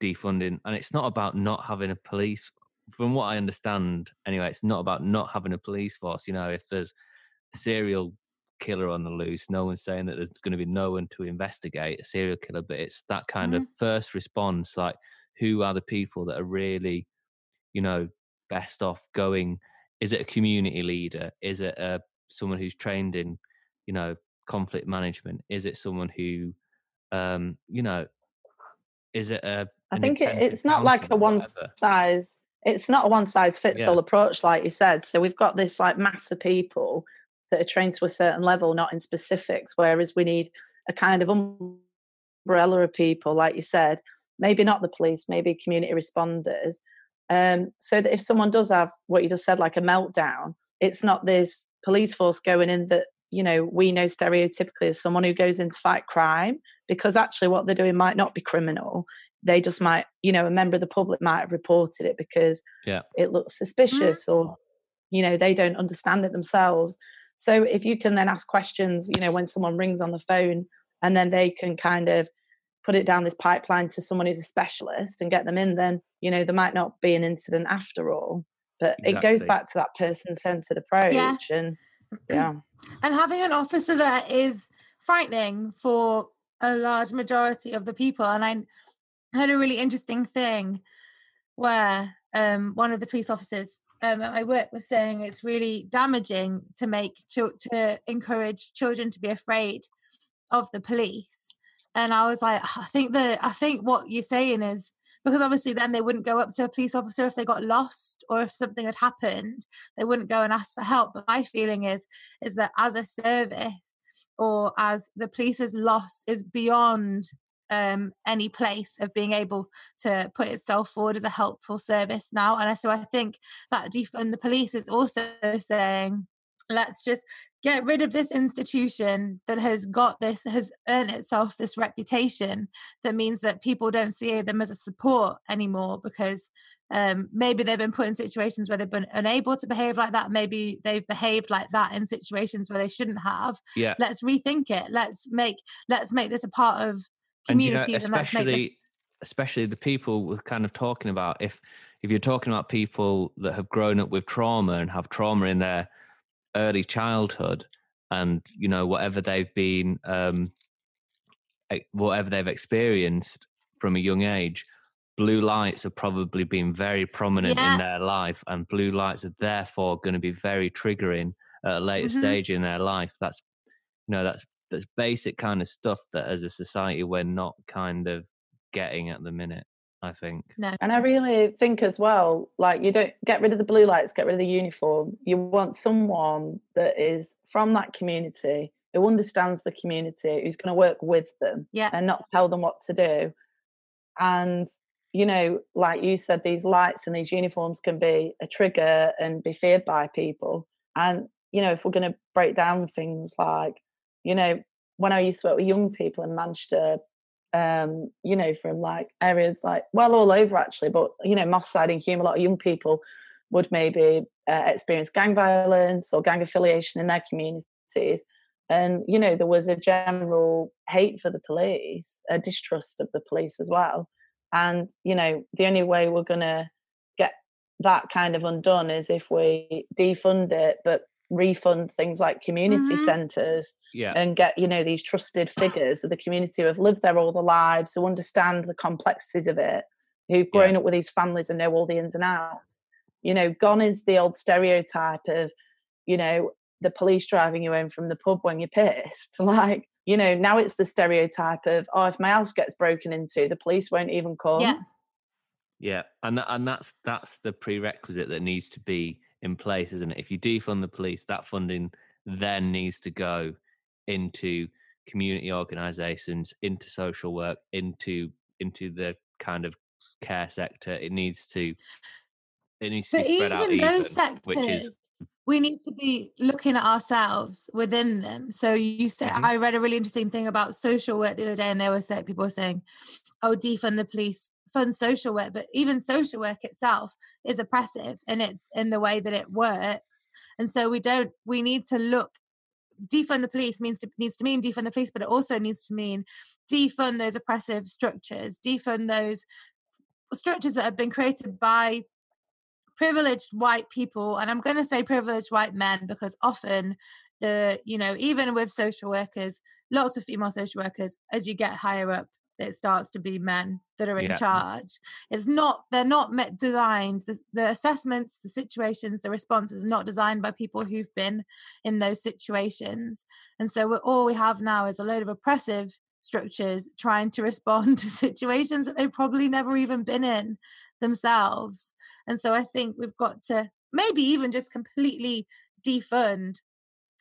defunding and it's not about not having a police from what i understand anyway it's not about not having a police force you know if there's a serial killer on the loose no one's saying that there's going to be no one to investigate a serial killer but it's that kind of first response like who are the people that are really you know best off going is it a community leader is it a someone who's trained in you know conflict management is it someone who um you know is it a I think it, it's not like a one size. It's not a one size fits Yeah. all approach, like you said. So we've got this like mass of people that are trained to a certain level, not in specifics. Whereas we need a kind of umbrella of people, like you said, maybe not the police, maybe community responders. Um, so that if someone does have what you just said, like a meltdown, it's not this police force going in that you know we know stereotypically as someone who goes in to fight crime because actually what they're doing might not be criminal they just might you know a member of the public might have reported it because Yeah. it looks suspicious or you know they don't understand it themselves so if you can then ask questions you know when someone rings on the phone and then they can kind of put it down this pipeline to someone who's a specialist and get them in then you know there might not be an incident after all. But it goes back to that person-centered approach and yeah. And having an officer there is frightening for a large majority of the people. And i heard a really interesting thing where um, one of the police officers um, at my work was saying it's really damaging to make chil- to encourage children to be afraid of the police. And i was like i think that i think what you're saying is because obviously then they wouldn't go up to a police officer if they got lost or if something had happened. They wouldn't go and ask for help. But my feeling is is that as a service or as the police's loss is beyond um, any place of being able to put itself forward as a helpful service now. And so I think that defund the police is also saying, let's just get rid of this institution that has got this, has earned itself this reputation that means that people don't see them as a support anymore because um, maybe they've been put in situations where they've been unable to behave like that. Maybe they've behaved like that in situations where they shouldn't have. yeah Let's rethink it. Let's make let's make this a part of And, you know, communities and, especially this. especially the people we're kind of talking about if if you're talking about people that have grown up with trauma and have trauma in their early childhood and you know whatever they've been um whatever they've experienced from a young age blue lights have probably been very prominent Yeah. in their life and blue lights are therefore going to be very triggering at a later Mhm. stage in their life that's you know that's that's basic kind of stuff that as a society we're not kind of getting at the minute I think. No. And I really think as well, like you don't get rid of the blue lights, get rid of the uniform. You want someone that is from that community, who understands the community, who's going to work with them Yeah. and not tell them what to do. And, you know, like you said, these lights and these uniforms can be a trigger and be feared by people. And, you know, if we're going to break down things like, you know, when I used to work with young people in Manchester, um, you know, from like areas like, well, all over actually, but, you know, Moss Side and Hulme, a lot of young people would maybe uh, experience gang violence or gang affiliation in their communities. And, you know, there was a general hate for the police, a distrust of the police as well. And, you know, the only way we're going to get that kind of undone is if we defund it, but refund things like community Mhm. centres Yeah. and get you know these trusted figures of the community who have lived there all their lives who understand the complexities of it who've Yeah. grown up with these families and know all the ins and outs you know gone is the old stereotype of you know the police driving you home from the pub when you're pissed like you know now it's the stereotype of oh if my house gets broken into the police won't even come Yeah. Yeah, and tha- and that's that's the prerequisite that needs to be in place, isn't it? If you defund the police, that funding then needs to go into community organisations, into social work, into into the kind of care sector. It needs to it needs to But be spread out even those even, sectors, is we need to be looking at ourselves within them. So you said Mhm. I read a really interesting thing about social work the other day, and they were saying people were saying, "Oh, defund the police, fund social work," but even social work itself is oppressive, and it's in the way that it works. And so we don't. We need to look. Defund the police means to needs to mean defund the police, but it also needs to mean defund those oppressive structures, defund those structures that have been created by privileged white people and i'm going to say privileged white men because often the you know even with social workers lots of female social workers as you get higher up it starts to be men that are in Yeah. charge. It's not they're not met designed the, the assessments the situations the responses are not designed by people who've been in those situations. And so all we have now is a load of oppressive structures trying to respond to situations that they've probably never even been in themselves. And so I think we've got to maybe even just completely defund,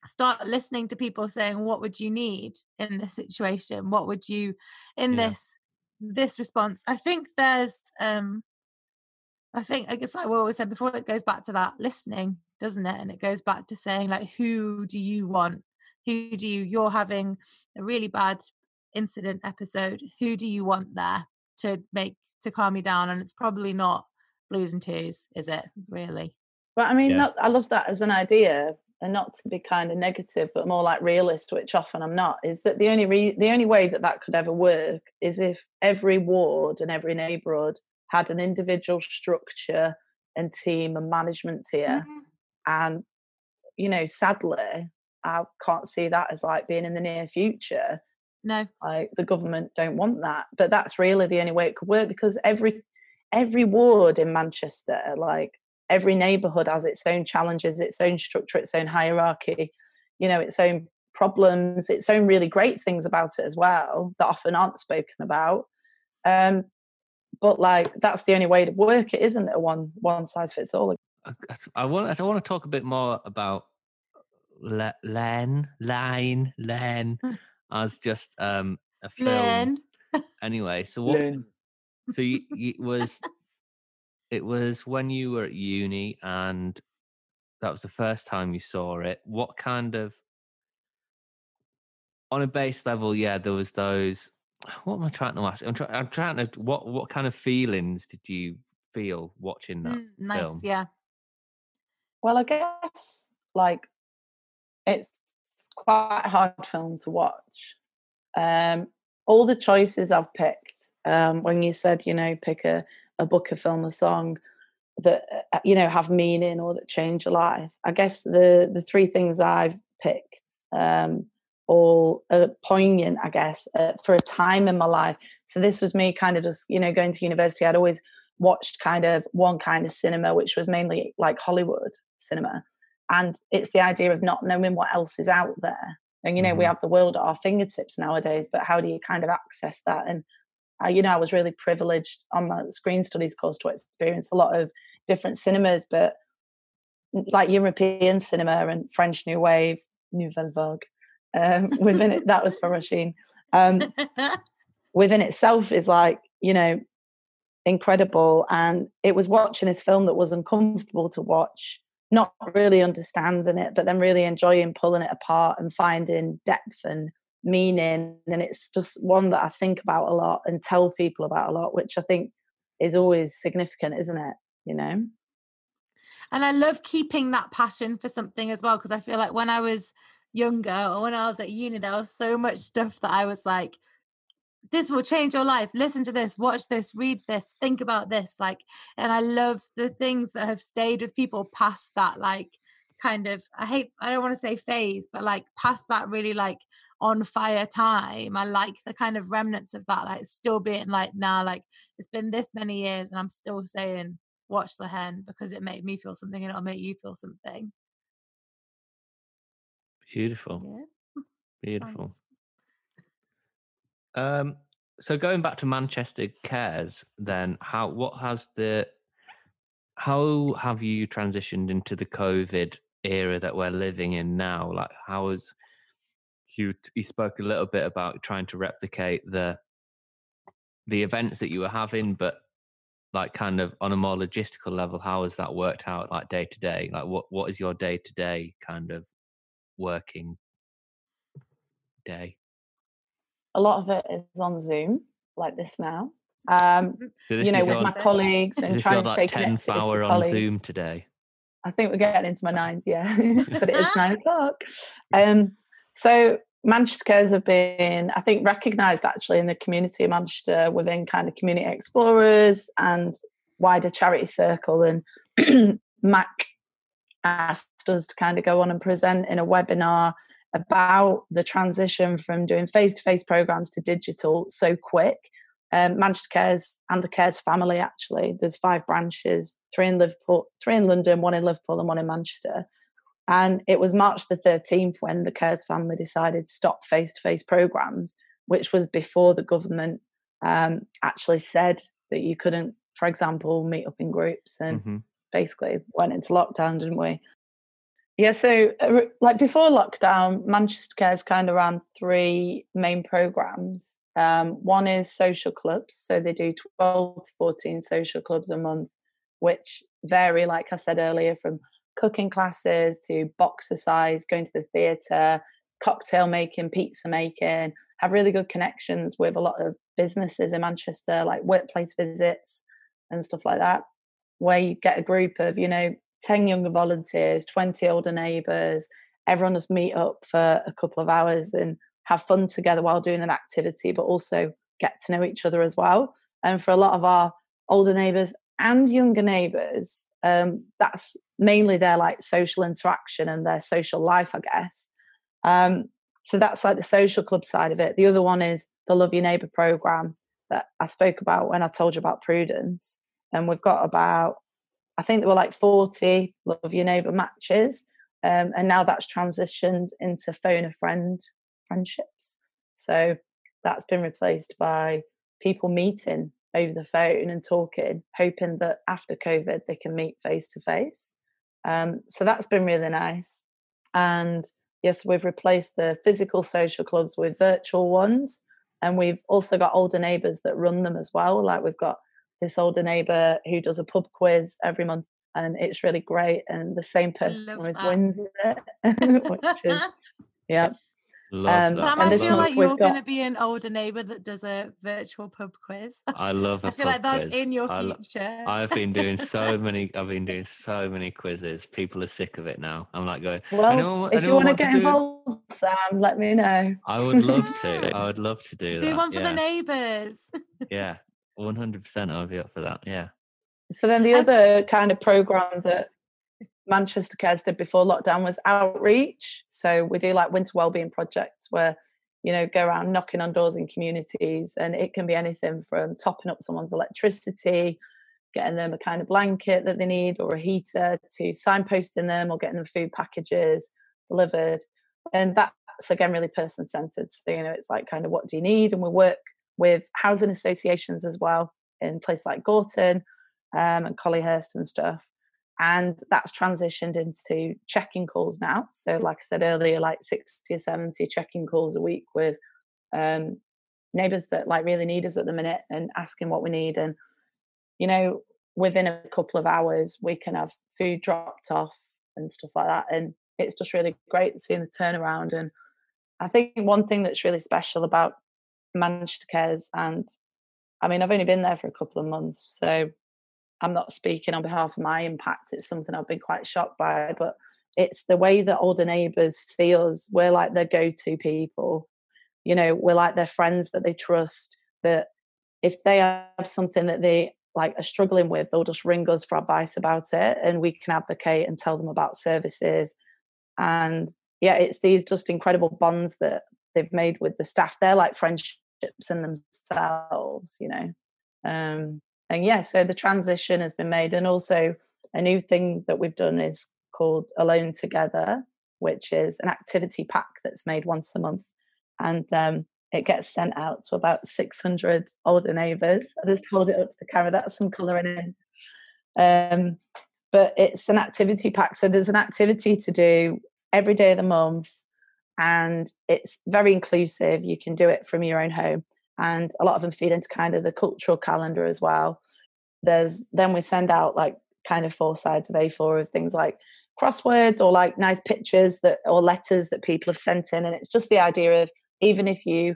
start listening to people saying, what would you need in this situation? What would you in Yeah. this this response? I think there's um I think I guess like we always said before, it goes back to that listening, doesn't it? And it goes back to saying like who do you want? Who do you you're having a really bad incident episode. Who do you want there to make to calm you down? And it's probably not blues and twos, is it? Really? But I mean, Yeah. not, I love that as an idea, and not to be kind of negative, but more like realist, which often I'm not. Is that the only re- the only way that that could ever work is if every ward and every neighbourhood had an individual structure and team and management tier, Mhm. and you know, sadly, I can't see that as like being in the near future. No. like the government don't want that but that's really the only way it could work because every every ward in manchester like every neighborhood has its own challenges its own structure its own hierarchy you know its own problems its own really great things about it as well that often aren't spoken about um but like that's the only way to work it isn't it a one one size fits all I, I want I want to talk a bit more about Le- Len, Line, Len as just um a film. Learn. Anyway, so what? So you, you was it was when you were at uni and that was the first time you saw it. What kind of on a base level? Yeah, there was those. What am I trying to ask? I'm, try, I'm trying to. What what kind of feelings did you feel watching that Mm, nice. film? Yeah. Well, I guess like it's quite a hard film to watch. Um, all the choices I've picked, um, when you said, you know, pick a, a book, a film, a song that uh, you know have meaning or that change your life. I guess the the three things I've picked um, all are poignant, I guess, uh, for a time in my life. So this was me kind of just, you know, going to university. I'd always watched kind of one kind of cinema, which was mainly like Hollywood cinema. And it's the idea of not knowing what else is out there. And, you know, we Mhm. have the world at our fingertips nowadays, but how do you kind of access that? And I, you know, I was really privileged on my screen studies course to experience a lot of different cinemas, but like European cinema and French New Wave, Nouvelle Vague, um, within it, that was for Rasheen. Um, within itself is like, you know, incredible. And it was watching this film that was uncomfortable to watch, not really understanding it, but then really enjoying pulling it apart and finding depth and meaning. And it's just one that I think about a lot and tell people about a lot, which I think is always significant, isn't it? You know? And I love keeping that passion for something as well, because I feel like when I was younger or when I was at uni, there was so much stuff that I was like, this will change your life. Listen to this, watch this, read this, think about this. Like, and I love the things that have stayed with people past that, like, kind of, I hate, I don't want to say phase, but like past that really like on fire time. I like the kind of remnants of that, like still being like, now, like, it's been this many years and I'm still saying, watch the hen because it made me feel something and it'll make you feel something. Beautiful. Yeah. Beautiful. Thanks. Um, so going back to Manchester Cares, then how what has the how have you transitioned into the COVID era that we're living in now? Like how has you you spoke a little bit about trying to replicate the the events that you were having, but like kind of on a more logistical level, how has that worked out like day to day? Like what what is your day to day kind of working day? A lot of it is on Zoom, like this now. Um, So this you know, is with your, my colleagues and trying your to like stay tenth connected hour to on colleagues. Zoom today? I think we're getting into my ninth, yeah, but it is nine o'clock. Um, so Manchester Cares have been, I think, recognised actually in the community of Manchester within kind of community explorers and wider charity circle. And Mac asked us to kind of go on and present in a webinar about the transition from doing face-to-face programs to digital so quick. Um, Manchester Cares and the Cares family actually. There's five branches, three in Liverpool, three in London, one in Liverpool, and one in Manchester. And it was March the 13th when the Cares family decided to stop face-to-face programs, which was before the government um, actually said that you couldn't, for example, meet up in groups and hmm basically went into lockdown, didn't we? Yeah, so uh, like before lockdown, Manchester Cares kind of ran three main programs. Um, one is social clubs, so they do 12 to 14 social clubs a month, which vary, like I said earlier, from cooking classes to boxercise, going to the theatre, cocktail making, pizza making, have really good connections with a lot of businesses in Manchester, like workplace visits and stuff like that where you get a group of, you know, 10 younger volunteers, 20 older neighbours, everyone just meet up for a couple of hours and have fun together while doing an activity, but also get to know each other as well. And for a lot of our older neighbours and younger neighbours, um, that's mainly their like social interaction and their social life, I guess. Um, so that's like the social club side of it. The other one is the Love Your Neighbour program that I spoke about when I told you about Prudence and we've got about I think there were like 40 love your neighbor matches um, and now that's transitioned into phone a friend friendships so that's been replaced by people meeting over the phone and talking hoping that after covid they can meet face to face um, so that's been really nice. And yes we've replaced the physical social clubs with virtual ones and we've also got older neighbors that run them as well. Like we've got this older neighbor who does a pub quiz every month and it's really great and the same person always wins it which is yeah Love Um, that. Sam, I feel like you're going to be an older neighbour that does a virtual pub quiz. I love. I I feel like that's in your future. I've been doing so many. I've been doing so many quizzes. People are sick of it now. I'm like going. well anyone, if you want to want get do- involved sam let me know I would love to. I would love to do, Do that. one for yeah. the neighbours. Yeah, one hundred percent. I'll be up for that. Yeah. so then the other kind of program that manchester cares did before lockdown was outreach. So we do like winter wellbeing projects where you know go around knocking on doors in communities and it can be anything from topping up someone's electricity getting them a kind of blanket that they need or a heater to signposting them or getting them food packages delivered. And that's again really person centered so you know it's like kind of what do you need? And we work with housing associations as well in places like Gorton um, and Collyhurst and stuff. And that's transitioned into checking calls now. So, like I said earlier, like 60 or 70 checking calls a week with um, neighbours that like really need us at the minute and asking what we need. And, you know, within a couple of hours, we can have food dropped off and stuff like that. And it's just really great seeing the turnaround. And I think one thing that's really special about Manchester Cares, and I mean, I've only been there for a couple of months, so I'm not speaking on behalf of my impact. It's something I've been quite shocked by, but it's the way that older neighbours see us. We're like their go to people. You know, we're like their friends that they trust. That if they have something that they like are struggling with, they'll just ring us for advice about it and we can advocate and tell them about services. And yeah, it's these just incredible bonds that they've made with the staff. They're like friendships in themselves, you know. Um, and yeah, so the transition has been made. And also a new thing that we've done is called Alone Together, which is an activity pack that's made once a month. And um, it gets sent out to about 600 older neighbours. I just hold it up to the camera. That's some colouring in. Um, but it's an activity pack. So there's an activity to do every day of the month, and it's very inclusive. You can do it from your own home, and a lot of them feed into kind of the cultural calendar as well. There's then we send out like kind of four sides of A4 of things like crosswords or like nice pictures that or letters that people have sent in, and it's just the idea of even if you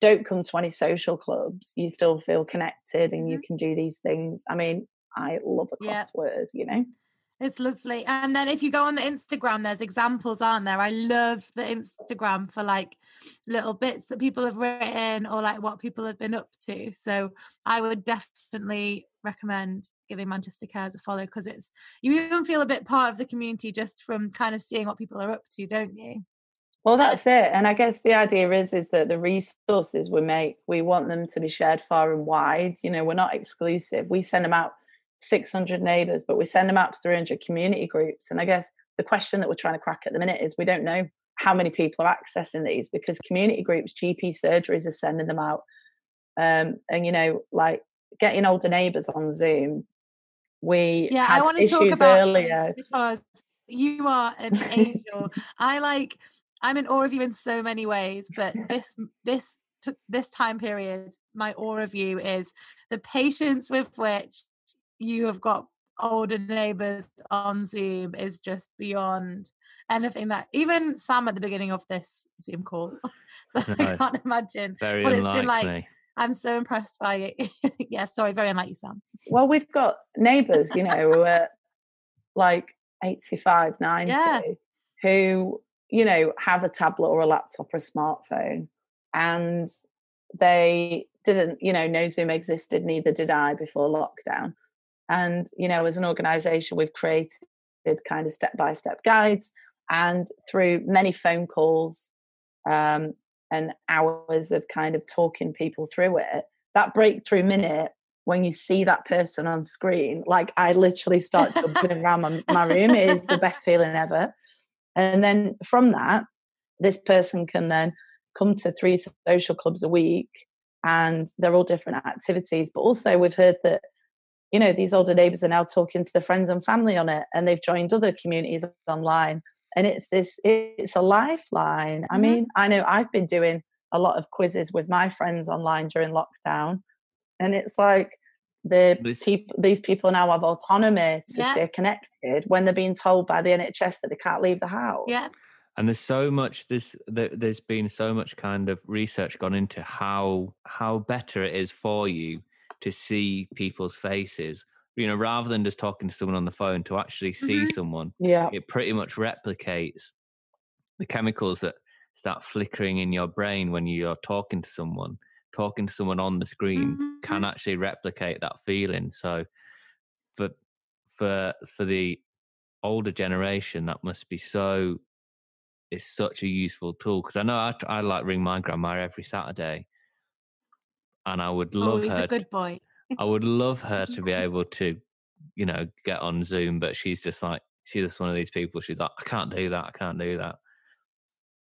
don't come to any social clubs, you still feel connected and you mm-hmm. can do these things. I mean, I love a crossword, yeah. you know. It's lovely. And then if you go on the Instagram, there's examples, aren't there? I love the Instagram for like little bits that people have written or like what people have been up to. So I would definitely recommend giving Manchester Cares a follow because it's you even feel a bit part of the community just from kind of seeing what people are up to, don't you? Well, that's it. And I guess the idea is is that the resources we make, we want them to be shared far and wide. You know, we're not exclusive. We send them out 600 neighbours, but we send them out to 300 community groups. And I guess the question that we're trying to crack at the minute is we don't know how many people are accessing these because community groups, GP surgeries are sending them out. Um, and you know, like getting older neighbours on Zoom. We yeah, I want to talk about earlier because you are an angel. I like I'm in awe of you in so many ways, but this this this time period, my awe of you is the patience with which you have got older neighbors on Zoom is just beyond anything that even Sam at the beginning of this Zoom call. So no, I can't imagine what it's been like. I'm so impressed by it. yeah, sorry, very unlike you, Sam. Well, we've got neighbours, you know, who are like 85, 90, yeah. who you know, have a tablet or a laptop or a smartphone. And they didn't, you know, know Zoom existed, neither did I before lockdown. And, you know, as an organization, we've created kind of step by step guides and through many phone calls um, and hours of kind of talking people through it, that breakthrough minute when you see that person on screen, like I literally start jumping around my, my room, it is the best feeling ever. And then from that, this person can then come to three social clubs a week and they're all different activities. But also, we've heard that, you know, these older neighbours are now talking to their friends and family on it and they've joined other communities online. And it's this, it's a lifeline. Mm-hmm. I mean, I know I've been doing a lot of quizzes with my friends online during lockdown. And it's like, the this, people these people now have autonomy to yeah. stay connected when they're being told by the NHS that they can't leave the house. Yeah. And there's so much this there's been so much kind of research gone into how how better it is for you to see people's faces. You know, rather than just talking to someone on the phone, to actually see mm-hmm. someone. Yeah. It pretty much replicates the chemicals that start flickering in your brain when you're talking to someone talking to someone on the screen mm-hmm. can actually replicate that feeling. So for for for the older generation, that must be so. It's such a useful tool because I know I, I like ring my grandma every Saturday, and I would oh, love oh, her. a good boy. I would love her to be able to, you know, get on Zoom, but she's just like she's just one of these people. She's like, I can't do that. I can't do that.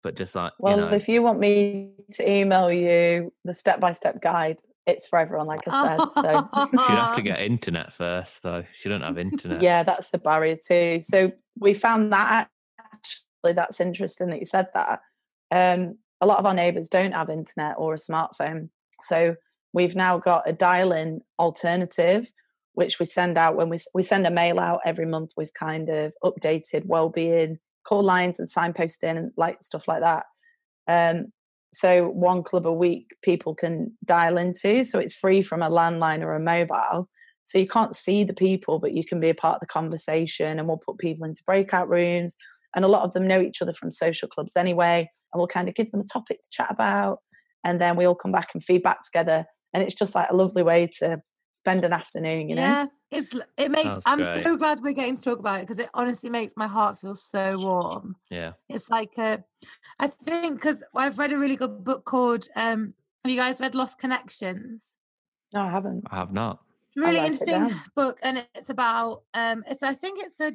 but just like Well, you know, if you want me to email you the step by step guide, it's for everyone, like I said. So she'd have to get internet first, though. She don't have internet. yeah, that's the barrier too. So we found that actually that's interesting that you said that. Um, a lot of our neighbours don't have internet or a smartphone, so we've now got a dial-in alternative, which we send out when we we send a mail out every month with kind of updated well-being call lines and signposting and like stuff like that. Um, so one club a week people can dial into, so it's free from a landline or a mobile. So you can't see the people, but you can be a part of the conversation, and we'll put people into breakout rooms. And a lot of them know each other from social clubs anyway, and we'll kind of give them a topic to chat about, and then we all come back and feedback together. And it's just like a lovely way to spend an afternoon, you know. yeah, it's it makes. Sounds I'm great. so glad we're getting to talk about it because it honestly makes my heart feel so warm. Yeah. It's like a, I think because I've read a really good book called. um Have you guys read Lost Connections? No, I haven't. I have not. really interesting book and it's about um it's i think it's a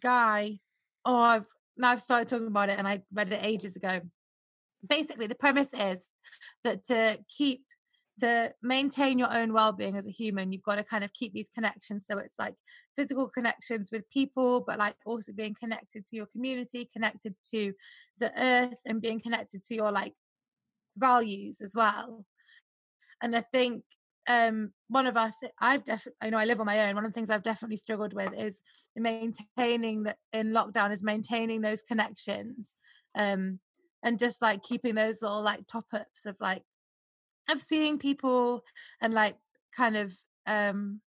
guy oh i've now i've started talking about it and i read it ages ago basically the premise is that to keep to maintain your own well-being as a human you've got to kind of keep these connections so it's like physical connections with people but like also being connected to your community connected to the earth and being connected to your like values as well. And i think um one of us i've definitely i know i live on my own one of the things i've definitely struggled with is maintaining that in lockdown is maintaining those connections um and just like keeping those little like top ups of like of seeing people and like kind of um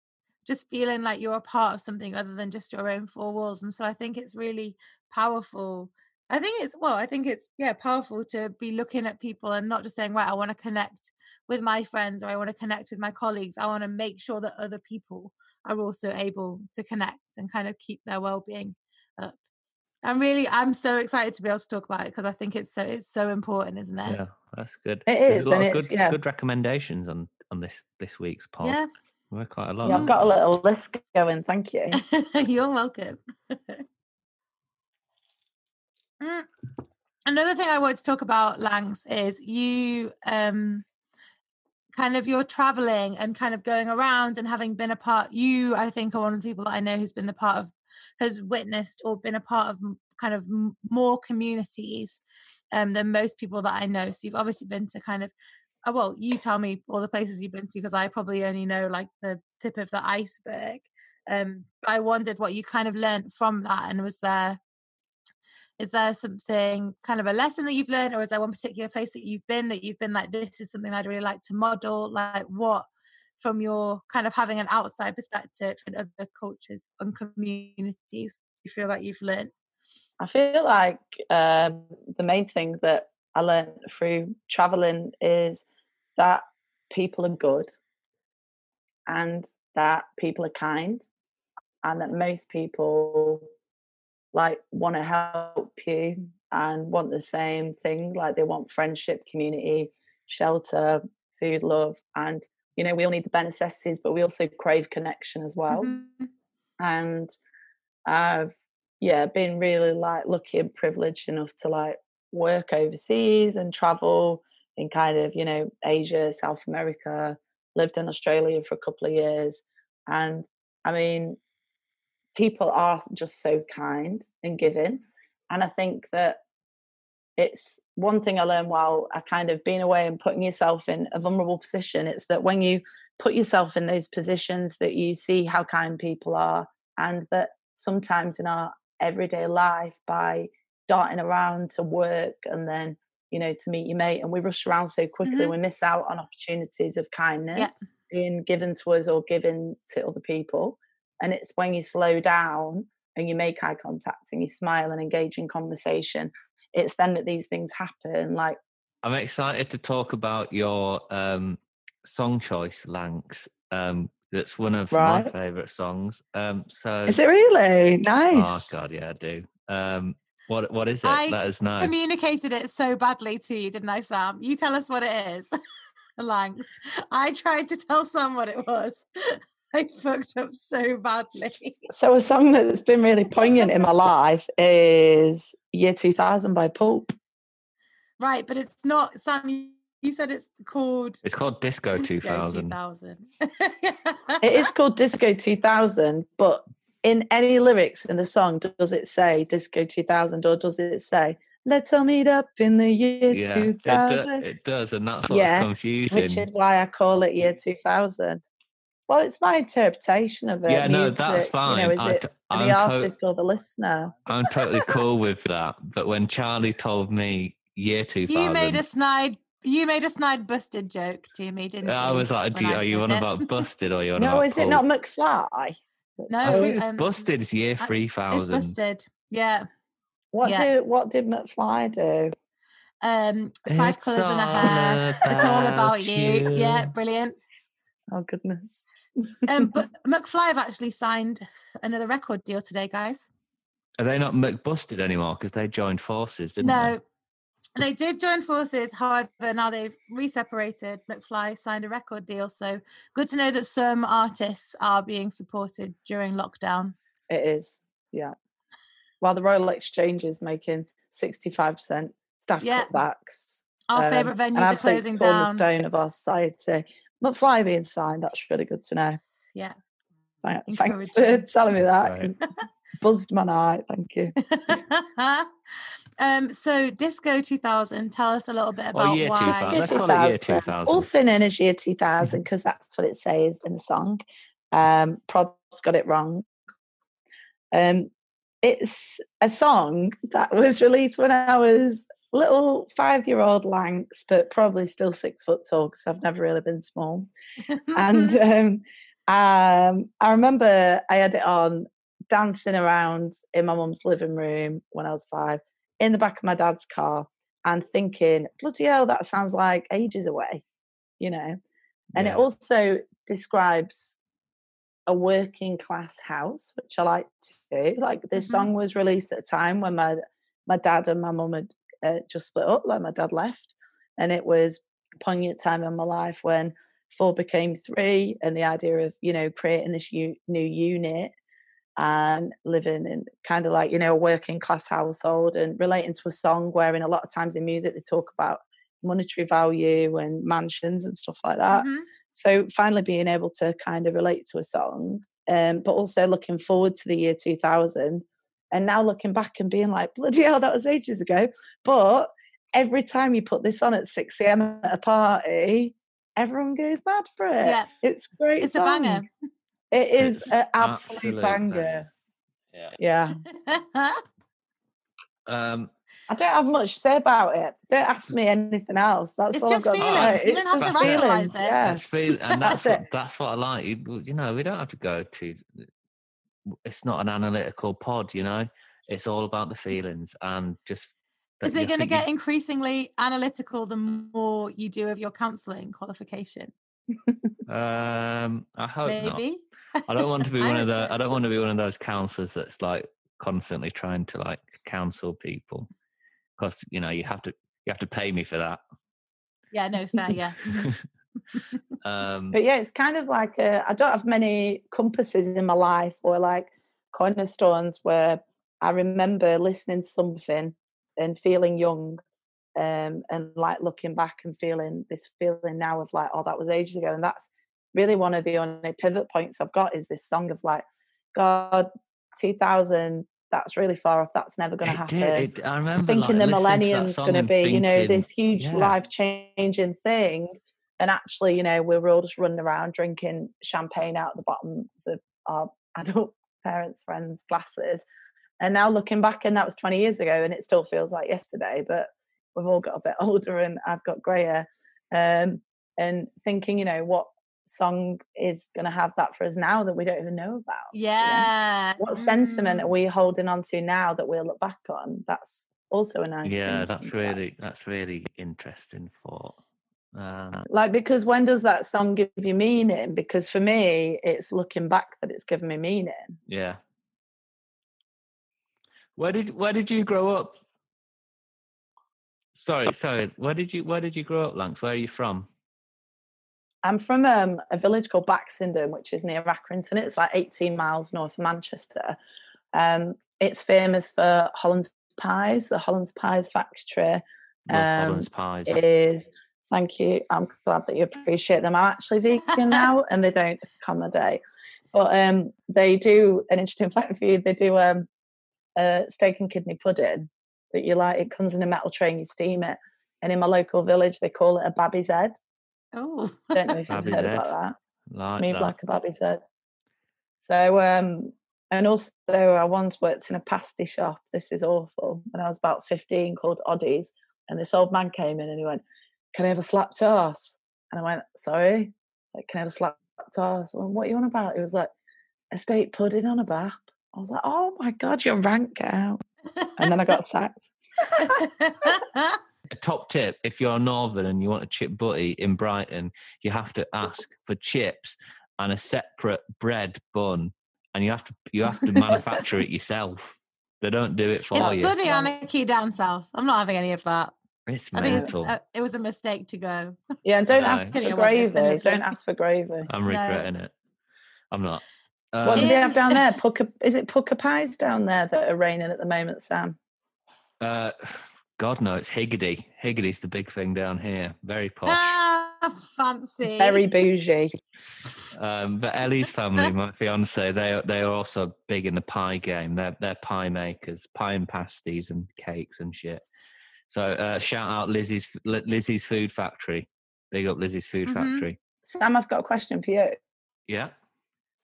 just feeling like you're a part of something other than just your own four walls and so i think it's really powerful. I think it's well i think it's yeah powerful to be looking at people and not just saying right i want to connect with my friends or i want to connect with my colleagues. I want to make sure that other people are also able to connect and kind of keep their well-being up i'm really i'm so excited to be able to talk about it because i think it's so it's so important isn't it Yeah, that's good. It There's is, a lot and of good yeah. good recommendations on on this this week's pod. yeah We're quite a lot. Yeah, I've got a little list going. Thank you. You're welcome. Mm. Another thing I wanted to talk about, Lanx, is you um kind of you're traveling and kind of going around and having been a part you I think are one of the people that I know who's been the part of has witnessed or been a part of kind of more communities um than most people that I know. So you've obviously been to kind of uh, well, you tell me all the places you've been to because I probably only know like the tip of the iceberg. Um, I wondered what you kind of learned from that, and was there is there something kind of a lesson that you've learned, or is there one particular place that you've been that you've been like, this is something I'd really like to model? Like what from your kind of having an outside perspective and other cultures and communities you feel like you've learned? I feel like um, the main thing that I learned through traveling is that people are good and that people are kind and that most people like want to help you and want the same thing like they want friendship community shelter food love and you know we all need the bare necessities but we also crave connection as well. Mhm. and I've yeah been really like lucky and privileged enough to like work overseas and travel in kind of you know Asia, South America, lived in Australia for a couple of years, and I mean people are just so kind and giving, and I think that it's one thing I learned while I kind of being away and putting yourself in a vulnerable position. It's that when you put yourself in those positions, that you see how kind people are, and that sometimes in our everyday life, by darting around to work and then you know to meet your mate, and we rush around so quickly, Mhm. we miss out on opportunities of kindness Yes. being given to us or given to other people. And it's when you slow down and you make eye contact and you smile and engage in conversation, it's then that these things happen. Like, I'm excited to talk about your um, song choice, Lanx. Um, that's one of my favourite songs. Um, so, is it really nice? oh god, yeah, I do. Um, what what is it? I Let us know. Communicated it so badly to you, didn't I, Sam? You tell us what it is. Lanx. I tried to tell Sam what it was. I fucked up so badly. So, a song that's been really poignant in my life is Year 2000 by Pulp. Right, but it's not Sam. You, you said it's called It's called Disco, Disco 2000. 2000. It is called Disco 2000, but in any lyrics in the song, does it say Disco 2000 or does it say Let's all meet up in the year Yeah, it, do, 2000? it does, and that's what's Yeah, confusing. Which is why I call it year 2000. Well, it's my interpretation of it. yeah, no, music, that's fine. You know, is I it the I'm, to- artist or the listener? I'm totally cool with that. But when Charlie told me year 2000, you made a snide. You made a snide busted joke to me, didn't you? I was like, do you, are you on it? about busted or are you on No, about is it not? McFly? No, I think it's um, busted. It's year 3000. It's busted. Yeah. What Yeah. do what did McFly do? Um, five It's colours in a hair. It's all about about you. Yeah, brilliant. Oh goodness. Um, but McFly have actually signed another record deal today, guys. Are they not McBusted anymore? Because they joined forces, didn't they? no, they did join forces. However, now they've re-separated. McFly signed a record deal, so good to know that some artists are being supported during lockdown. It is, yeah. While the Royal Exchange is making sixty-five percent staff Yeah. cutbacks. Our um, favourite venues are closing down. cornerstone of our society. McFly being signed, that's really good to know. Yeah. Thank- Thanks for telling me That's that. Buzzed my night. Thank you. um, so Disco 2000, tell us a little bit Or about year why. 2000. Let's call it year 2000. Also known as year 2000 because that's what it says in the song. Um, Prob's got it wrong. Um, it's a song that was released when I was little five-year-old Lanx, but probably still six foot tall because I've never really been small. And um, um, I remember I had it on dancing around in my mum's living room when I was five, in the back of my dad's car, and thinking, bloody hell, that sounds like ages away, you know. And Yeah. it also describes a working class house, which I like to do. Like this Mhm. song was released at a time when my my dad and my mum had uh, just split up, like my dad left, and it was a poignant time in my life when four became three, and the idea of you know creating this u- new unit and living in kind of like you know a working class household and relating to a song where in a lot of times in music they talk about monetary value and mansions and stuff like that Mhm. so finally being able to kind of relate to a song um, but also looking forward to the year 2000 and now looking back and being like bloody hell that was ages ago but every time you put this on at 6 a.m at a party everyone goes mad for it Yeah. it's great It's a banger. it is It's an absolute, absolute banger Yeah. yeah Um, I don't have much to say about it. Don't ask me anything else. That's It's all just I've got to feelings. say. You don't have to rationalise it. Yeah. That's feel, and That's that's what it. that's what I like. You, you know, we don't have to go to. It's not an analytical pod, you know. It's all about the feelings and just. Is it going to get increasingly analytical the more you do of your counselling qualification? Um, I hope not. Maybe. I don't want to be one of the. I don't want to be one of those counselors that's like constantly trying to like counsel people, because you know you have to you have to pay me for that. Yeah, no, fair. Yeah. Um, But yeah, it's kind of like a, I don't have many compasses in my life or like cornerstones where I remember listening to something and feeling young um, and like looking back and feeling this feeling now of like, oh, that was ages ago. And that's really one of the only pivot points I've got is this song of like, God, 2000, that's really far off. That's never going to happen. did. It, I remember thinking like, the listening to that millennium's going to be, you know, this huge yeah. life changing thing. And actually, you know, we were all just running around drinking champagne out the bottoms of our adult parents' friends' glasses. And now looking back, and that was 20 years ago, and it still feels like yesterday, but we've all got a bit older and I've got grayer. Um, and thinking, you know, what song is going to have that for us now that we don't even know about? you know? Yeah. What sentiment Mm. are we holding on to now that we'll look back on? That's also a nice Yeah, that's about. really that's really interesting thought. Um, like because when does that song give you meaning? Because for me, it's looking back that it's given me meaning. yeah. Where did where did you grow up? Sorry, sorry. Where did you where did you grow up, Lanx? Where are you from? I'm from um, a village called Baxenden, which is near Accrington. It's like 18 miles north of Manchester. Um, it's famous for Holland's pies, the Holland's pies factory. Um, Hollands pies. is thank you. I'm glad that you appreciate them. I'm actually vegan now and they don't come a day. But um they do an interesting fact for you, they do um a steak and kidney pudding that you like. It comes in a metal tray and you steam it. And in my local village they call it a babby's head. Oh. Don't know if you've heard head. about that. like Smooth that. like a babby's head. So um and also I once worked in a pasty shop. This is awful. When I was about 15 called Oddies. And this old man came in and he went, Can I have a slapped arse? And I went, Sorry? Like, can I have a slapped arse? I went, what are you on about? It was like, a steak pudding on a bap. I was like, Oh my god, you're rank out. And then I got sacked. A top tip: if you're northern and you want a chip butty in Brighton, you have to ask for chips and a separate bread bun, and you have to you have to manufacture it yourself. They don't do it for it's you. bloody anarchy down south. I'm not having any of that. It's I think it's, mental. uh, it was a mistake to go. Yeah, and don't No. ask for it wasn't. It's been gravy. Don't ask for gravy. I'm regretting it. I'm not. What Um, do they have down there? Pukka, is it Pukka pies down there that are raining at the moment, Sam? uh, God no, it's Higgidy. Higgidy's the big thing down here. Very posh. Ah, fancy. Very bougie. Um, but Ellie's family, my fiance, they are they are also big in the pie game. They're they're pie makers, pie and pasties and cakes and shit. So uh, shout out Lizzie's Lizzie's Food Factory. Big up Lizzie's Food Mhm. Factory. Sam, I've got a question for you. Yeah,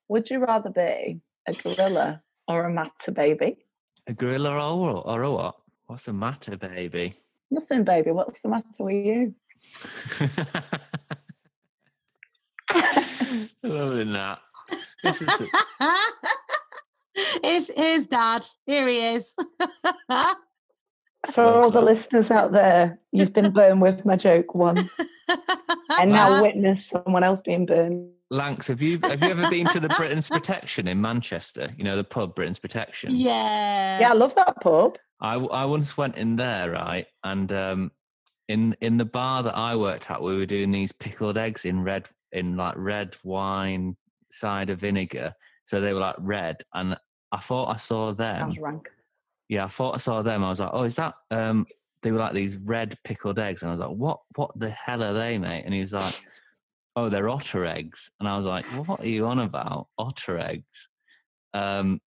Would you rather be a gorilla or a matter baby? a gorilla or or a what? What's the matter, baby? Nothing, baby. What's the matter with you? Loving that. This is here's, here's dad. Here he is. For all the listeners out there, you've been burned with my joke once, and now witness someone else being burned. Lanx, have you have you ever been to the Briton's Protection in Manchester? You know the pub Briton's Protection. yeah. Yeah, I love that pub. I, I once went in there, right? And um, in in the bar that I worked at, we were doing these pickled eggs in red in like red wine cider vinegar. So they were like red, and I thought I saw them. Sounds rank. Yeah, I thought I saw them. I was like, oh, is that? Um, they were like these red pickled eggs, and I was like, what? What the hell are they, mate? And he was like, oh, they're otter eggs, and I was like, what are you on about? Otter eggs? Um,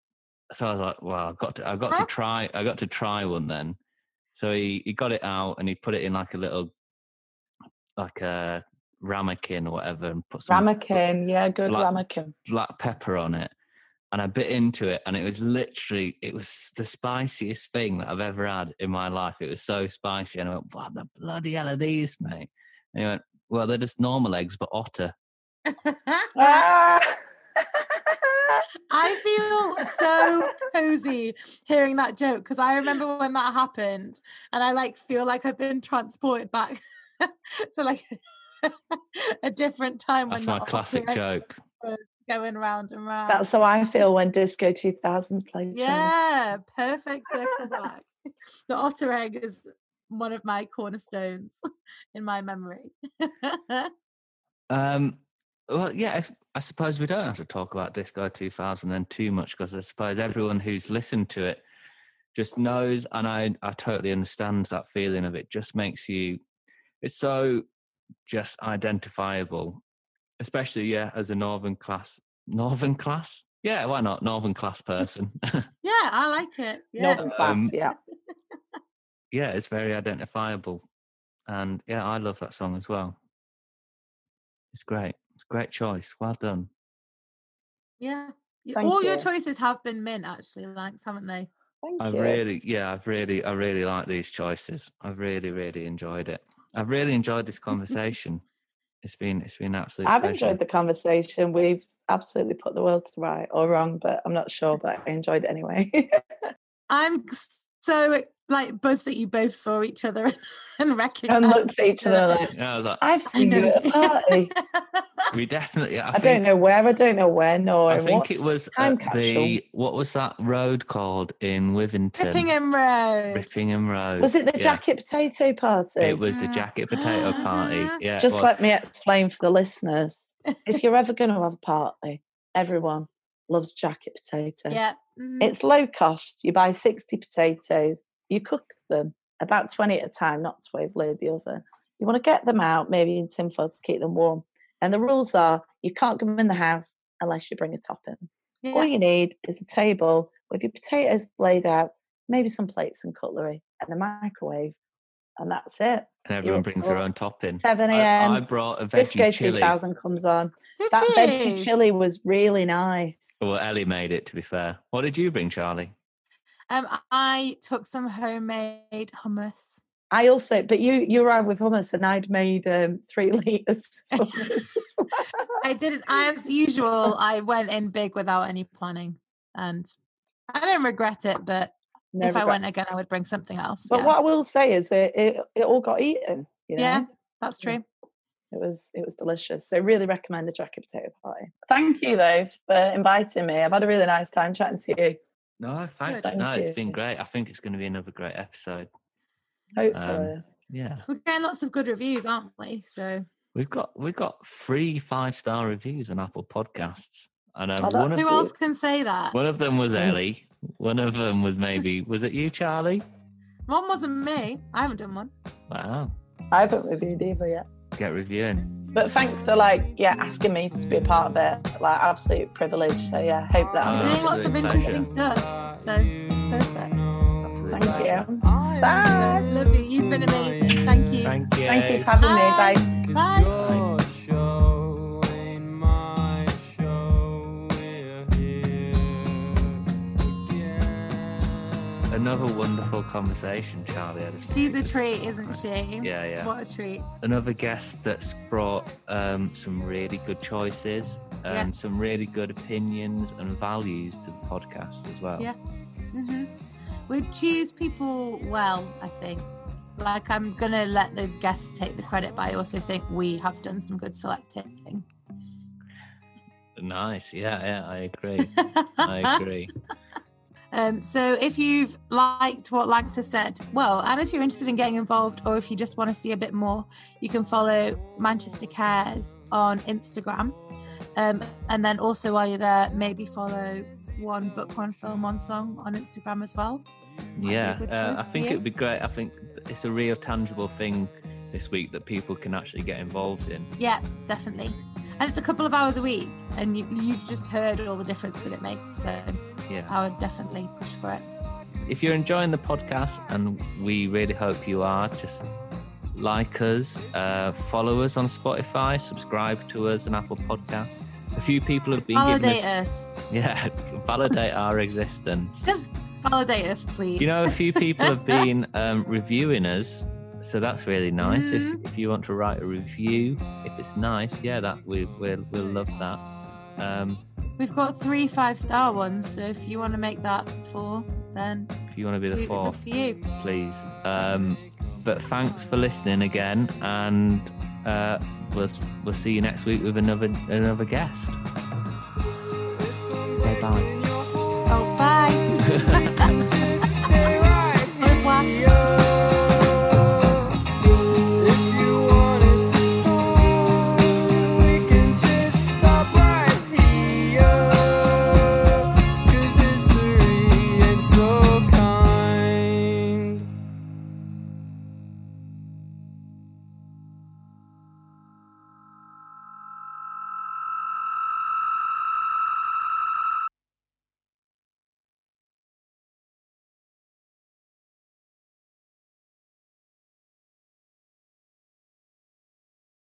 so I was like, well, I got to, I got to try, I got to try one then. So he he got it out and he put it in like a little, like a ramekin or whatever, and put some Ramekin, yeah, good Black- ramekin. black pepper on it and I bit into it and it was literally it was the spiciest thing that I've ever had in my life. It was so spicy and I went, What the bloody hell are these, mate? And he went, Well, they're just normal eggs, but otter. Ah! I feel so cozy hearing that joke because I remember when that happened and I like feel like I've been transported back to like a different time That's my classic joke. was going round and round. That's how I feel when Disco 2000 plays. Sam. yeah, perfect circle back. The otter egg is one of my cornerstones in my memory. Um well yeah, if, I suppose we don't have to talk about Disco 2000 then too much because I suppose everyone who's listened to it just knows and I, I totally understand that feeling of it just makes you it's so just identifiable especially yeah as a northern class northern class yeah why not northern class person yeah, I like it. Yeah. Northern class, Um, yeah. yeah it's very identifiable and yeah i love that song as well it's great it's a great choice well done Yeah. Thank All your choices have been mint actually, Lanx, haven't they? Thank I've you. really, yeah, I've really, I really like these choices. I've really, really enjoyed it. I've really enjoyed this conversation. It's been, it's been absolute. I've pleasure. enjoyed the conversation. We've absolutely put the world to right or wrong, but I'm not sure, but I enjoyed it anyway. I'm so like buzzed that you both saw each other and, and recognized looked at each other like, Yeah, I was like, I've seen you at a party. we definitely. I, I, think, don't know where, I don't know when, or I think what. it was time at the what was that road called in Withington? Rippingham Road. Rippingham Road. Was it the yeah. jacket potato party? It was the Mm. jacket potato party. Mhm. Yeah. Just let me explain for the listeners. if you're ever going to have a party, everyone loves jacket potato. Yeah. mhm. It's low cost. You buy 60 potatoes, you cook them, about 20 at a time, not to overload the oven. You want to get them out, maybe in tinfoil to keep them warm. And the rules are you can't come in the house unless you bring a topping. Yeah. All you need is a table with your potatoes laid out, maybe some plates and cutlery, and a microwave, and that's it. And everyone You're brings their own topping. 7 a.m. I brought a Disco veggie chili. 2000 comes on. Did That you? veggie chili was really nice. Well, Ellie made it. To be fair, what did you bring, Charlie? Um, I took some homemade hummus. I also, but you you arrived with hummus, and I'd made um, three liters. of hummus as well. I didn't, as usual, I went in big without any planning. And I don't regret it, but No if I went again, I would bring something else. But yeah. what I will say is it, it it all got eaten. You know? yeah, that's true. It was it was delicious. So really recommend a jacket potato pie. Thank you though for inviting me. I've had a really nice time chatting to you. No, thanks. Thank no, it's been great. I think it's going to be another great episode. Hopefully. Yeah, We're getting lots of good reviews, aren't we? So we've got we've got three five star reviews on Apple Podcasts, and um, Oh, that's one of who Absolutely. else can say that? one of them was. Ellie. One of them was maybe was it you, Charlie? One wasn't me. I haven't done one. Wow, I haven't reviewed either yet. get reviewing. But thanks for like yeah asking me to be a part of it. Like absolute privilege. So yeah, hope that You're I'm doing lots of interesting stuff. So it's perfect. Thank you. Bye. love you. You've been amazing. Thank you. Thank you. Thank you for having Bye. me. Bye. Bye. Another wonderful conversation, Charlie. She's a treat, isn't she? Yeah, yeah. What a treat. Another guest that's brought um, some really good choices and Yeah. some really good opinions and values to the podcast as well. Yeah. hmm We choose people well, I think. Like I'm gonna let the guests take the credit, but I also think we have done some good selecting. Nice. Yeah, yeah, I agree. I agree. Um, so if you've liked what Lanx has said, well, and if you're interested in getting involved or if you just want to see a bit more, you can follow Manchester Cares on Instagram. Um, and then also while you're there, maybe follow one book, one film, one song on Instagram as well. Yeah, uh, I think it'd be great. I think it's a real tangible thing this week that people can actually get involved in. Yeah, definitely. And it's a couple of hours a week, and you, you've just heard all the difference that it makes. So Yeah. I would definitely push for it. If you're enjoying the podcast, and we really hope you are, just like us, uh, follow us on Spotify, subscribe to us on Apple Podcasts. A few people have been Validate giving us, us. yeah, validate our existence. Just validate us, please. You know, a few people have been um, reviewing us, so that's really nice. Mm. If, if you want to write a review, if it's nice, yeah, that we we'll, we'll love that. Um, We've got three five star ones, so if you want to make that four, then if you want to be the fourth, it's up to you. please. Um, but thanks for listening again, and uh, we'll we'll see you next week with another another guest. Say bye. Oh, bye. Au revoir.